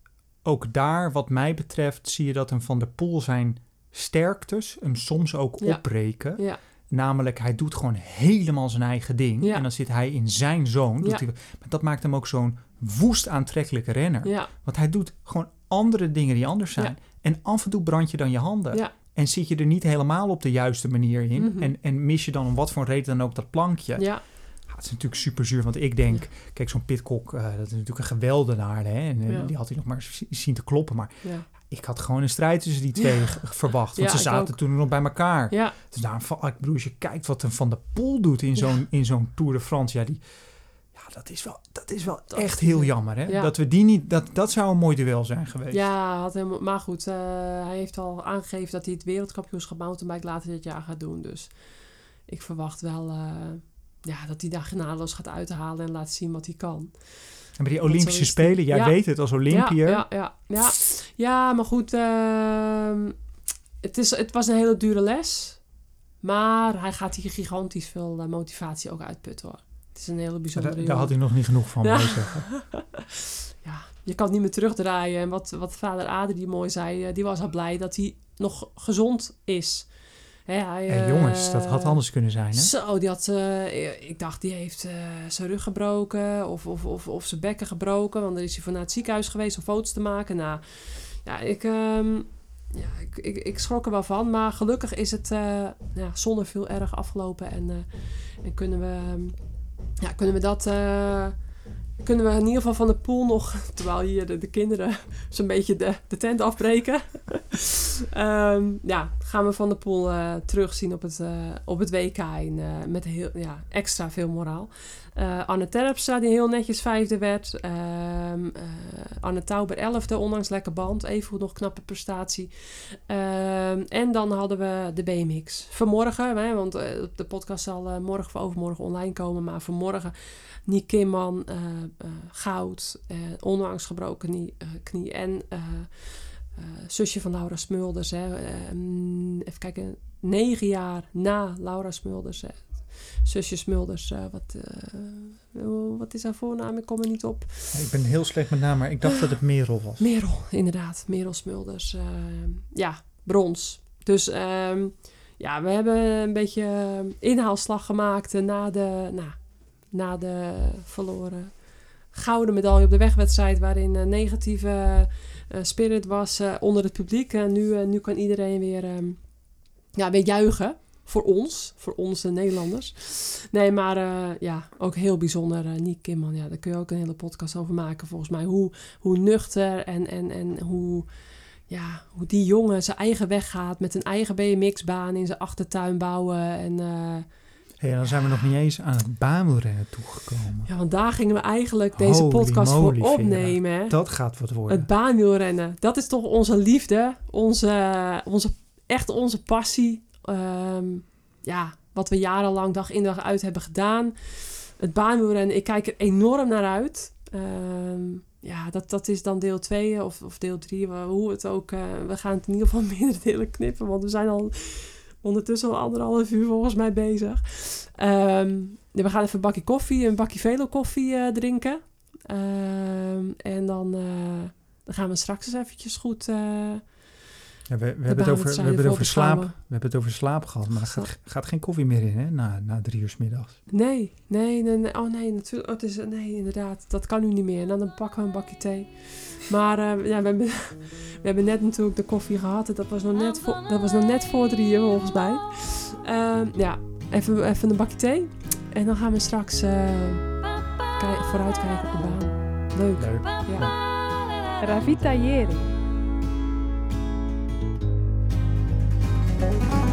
ook daar, wat mij betreft, zie je dat een Van der Poel zijn sterktes hem soms ook Ja. opbreken. Ja, Namelijk, hij doet gewoon helemaal zijn eigen ding. Ja. En dan zit hij in zijn. Doet hij, maar dat maakt hem ook zo'n woest aantrekkelijke renner. Want hij doet gewoon andere dingen die anders zijn. En af en toe brand je dan je handen. En zit je er niet helemaal op de juiste manier in. Mhm. en, en mis je dan om wat voor reden dan ook dat plankje. Het is natuurlijk super zuur, want ik denk, kijk, zo'n Pitcock, eh, dat is natuurlijk een geweldenaar. Hè? En eh, Ja. die had hij nog maar zien te kloppen. Maar ja. ik had gewoon een strijd tussen die twee verwacht. Want ze zaten toen nog bij elkaar. ja. Dus daarom, ik bedoel, als je kijkt wat een Van der Poel doet in zo'n, in zo'n Tour de France. Ja, die, ja dat is wel, dat is wel Dat echt heel jammer. Hè? Ja. Dat we die niet, dat, dat zou een mooi duel zijn geweest. Ja, had helemaal, maar goed, eh, hij heeft al aangegeven dat hij het wereldkampioenschap mountainbike later dit jaar gaat doen. Dus ik verwacht wel ja, dat hij daar genadeloos gaat uithalen en laat zien wat hij kan. En bij die Olympische. Spelen, jij Ja. weet het als Olympiër. Ja, ja, ja, ja. maar goed, ehm, het, is, het was een hele dure les. Maar hij gaat hier gigantisch veel eh, motivatie ook uitputten hoor. Het is een hele Daar, bijzondere daar jongen. had hij nog niet genoeg van, Ja. moet ik zeggen. ja, je kan het niet meer terugdraaien. En wat, wat vader Ader die mooi zei, eh, die was al blij dat hij nog gezond is. Hè, hij, Hé, jongens, dat eh, had anders kunnen zijn. Hè? Zo, die had, eh, ik dacht, die heeft eh, zijn rug gebroken of, of, of, of zijn bekken gebroken. Want dan is hij voor naar het ziekenhuis geweest om foto's te maken. Nou, ja, ik, ehm, ja, ik, ik, ik schrok er wel van. Maar gelukkig is het eh, ja, zonder veel erg afgelopen. En, eh, en kunnen, we, ja, kunnen we dat... kunnen we in ieder geval van de pool nog, terwijl hier de, de kinderen zo'n beetje de, de tent afbreken, Ehm, ja, gaan we Van der Poel eh, terugzien op het, eh, op het WK eh, met heel, ja, extra veel moraal. Anne Terpstra, die heel netjes vijfde werd. Eh, Anne Tauber elfde, ondanks lekker band. Even nog knappe prestatie. Ehm, en dan hadden we de BMX. Vanmorgen, hè, want de podcast zal morgen of overmorgen online komen. Maar vanmorgen Niek Kimman, eh, eh, goud. eh, ondanks gebroken knie, knie en... zusje van Laura Smulders. Hè. Mm, even kijken, negen jaar na Laura Smulders. Hè. Zusje Smulders, wat, oh, wat is haar voornaam? Ik kom er niet op. Ik ben heel slecht met naam, maar ik dacht dat het Merel was. Merel, inderdaad. Merel Smulders. ja, brons. Dus ehm, ja, we hebben een beetje inhaalslag gemaakt na de, nou, na de verloren gouden medaille op de wegwedstrijd, waarin een negatieve eh, spirit was eh, onder het publiek. En nu, eh, nu kan iedereen weer, ehm, ja, weer juichen. Voor ons, voor ons de Nederlanders. Nee, maar eh, ja, ook heel bijzonder. eh Niek Kimman, ja, daar kun je ook een hele podcast over maken volgens mij. Hoe, hoe nuchter en, en, en hoe, ja, hoe die jongen zijn eigen weg gaat met een eigen BMX-baan in zijn achtertuin bouwen. En eh, Hey, dan zijn we nog niet eens aan het baanwielrennen toegekomen. ja, want daar gingen we eigenlijk deze Holy podcast moly, voor opnemen. Dat gaat wat worden. Het baanwielrennen, dat is toch onze liefde, onze, onze, echt onze passie. Ehm, ja, wat we jarenlang dag in dag uit hebben gedaan. Het baanwielrennen, ik kijk er enorm naar uit. Ehm, ja, dat, dat is dan deel 2 of, of deel 3, hoe het ook. eh, we gaan het in ieder geval meerdere delen knippen, want we zijn al ondertussen al anderhalf uur volgens mij bezig. Ehm, we gaan even een bakje koffie, een bakje velo koffie eh, drinken. Ehm, en dan, eh, dan gaan we straks eens eventjes goed... Ja, we, hebben het over, we hebben het over slaap. We hebben het over slaap gehad, maar er gaat, gaat geen koffie meer in, hè? Na, na drie uur 's middags. Nee, nee, nee, nee. Oh nee, natuurlijk. Oh, het is, nee, inderdaad. Dat kan nu niet meer. En dan, pakken we een bakje thee. Maar eh, ja, we, hebben, we hebben net natuurlijk de koffie gehad. En dat was nog net voor, dat was nog net voor drieën volgens mij. Ehm, ja, even, even een bakje thee. En dan gaan we straks eh, kij- vooruitkijken op de baan. Leuk. Leuk. Ja. Ravitaillering. Bye.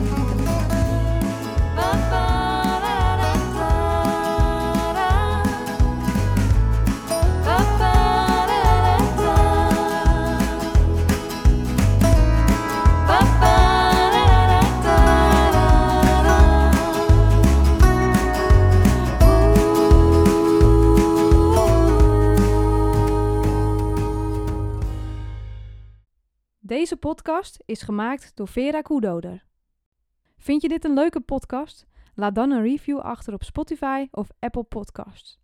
Deze podcast is gemaakt door Vera Koedoder. Vind je dit een leuke podcast? Laat dan een review achter op Spotify of Apple Podcasts.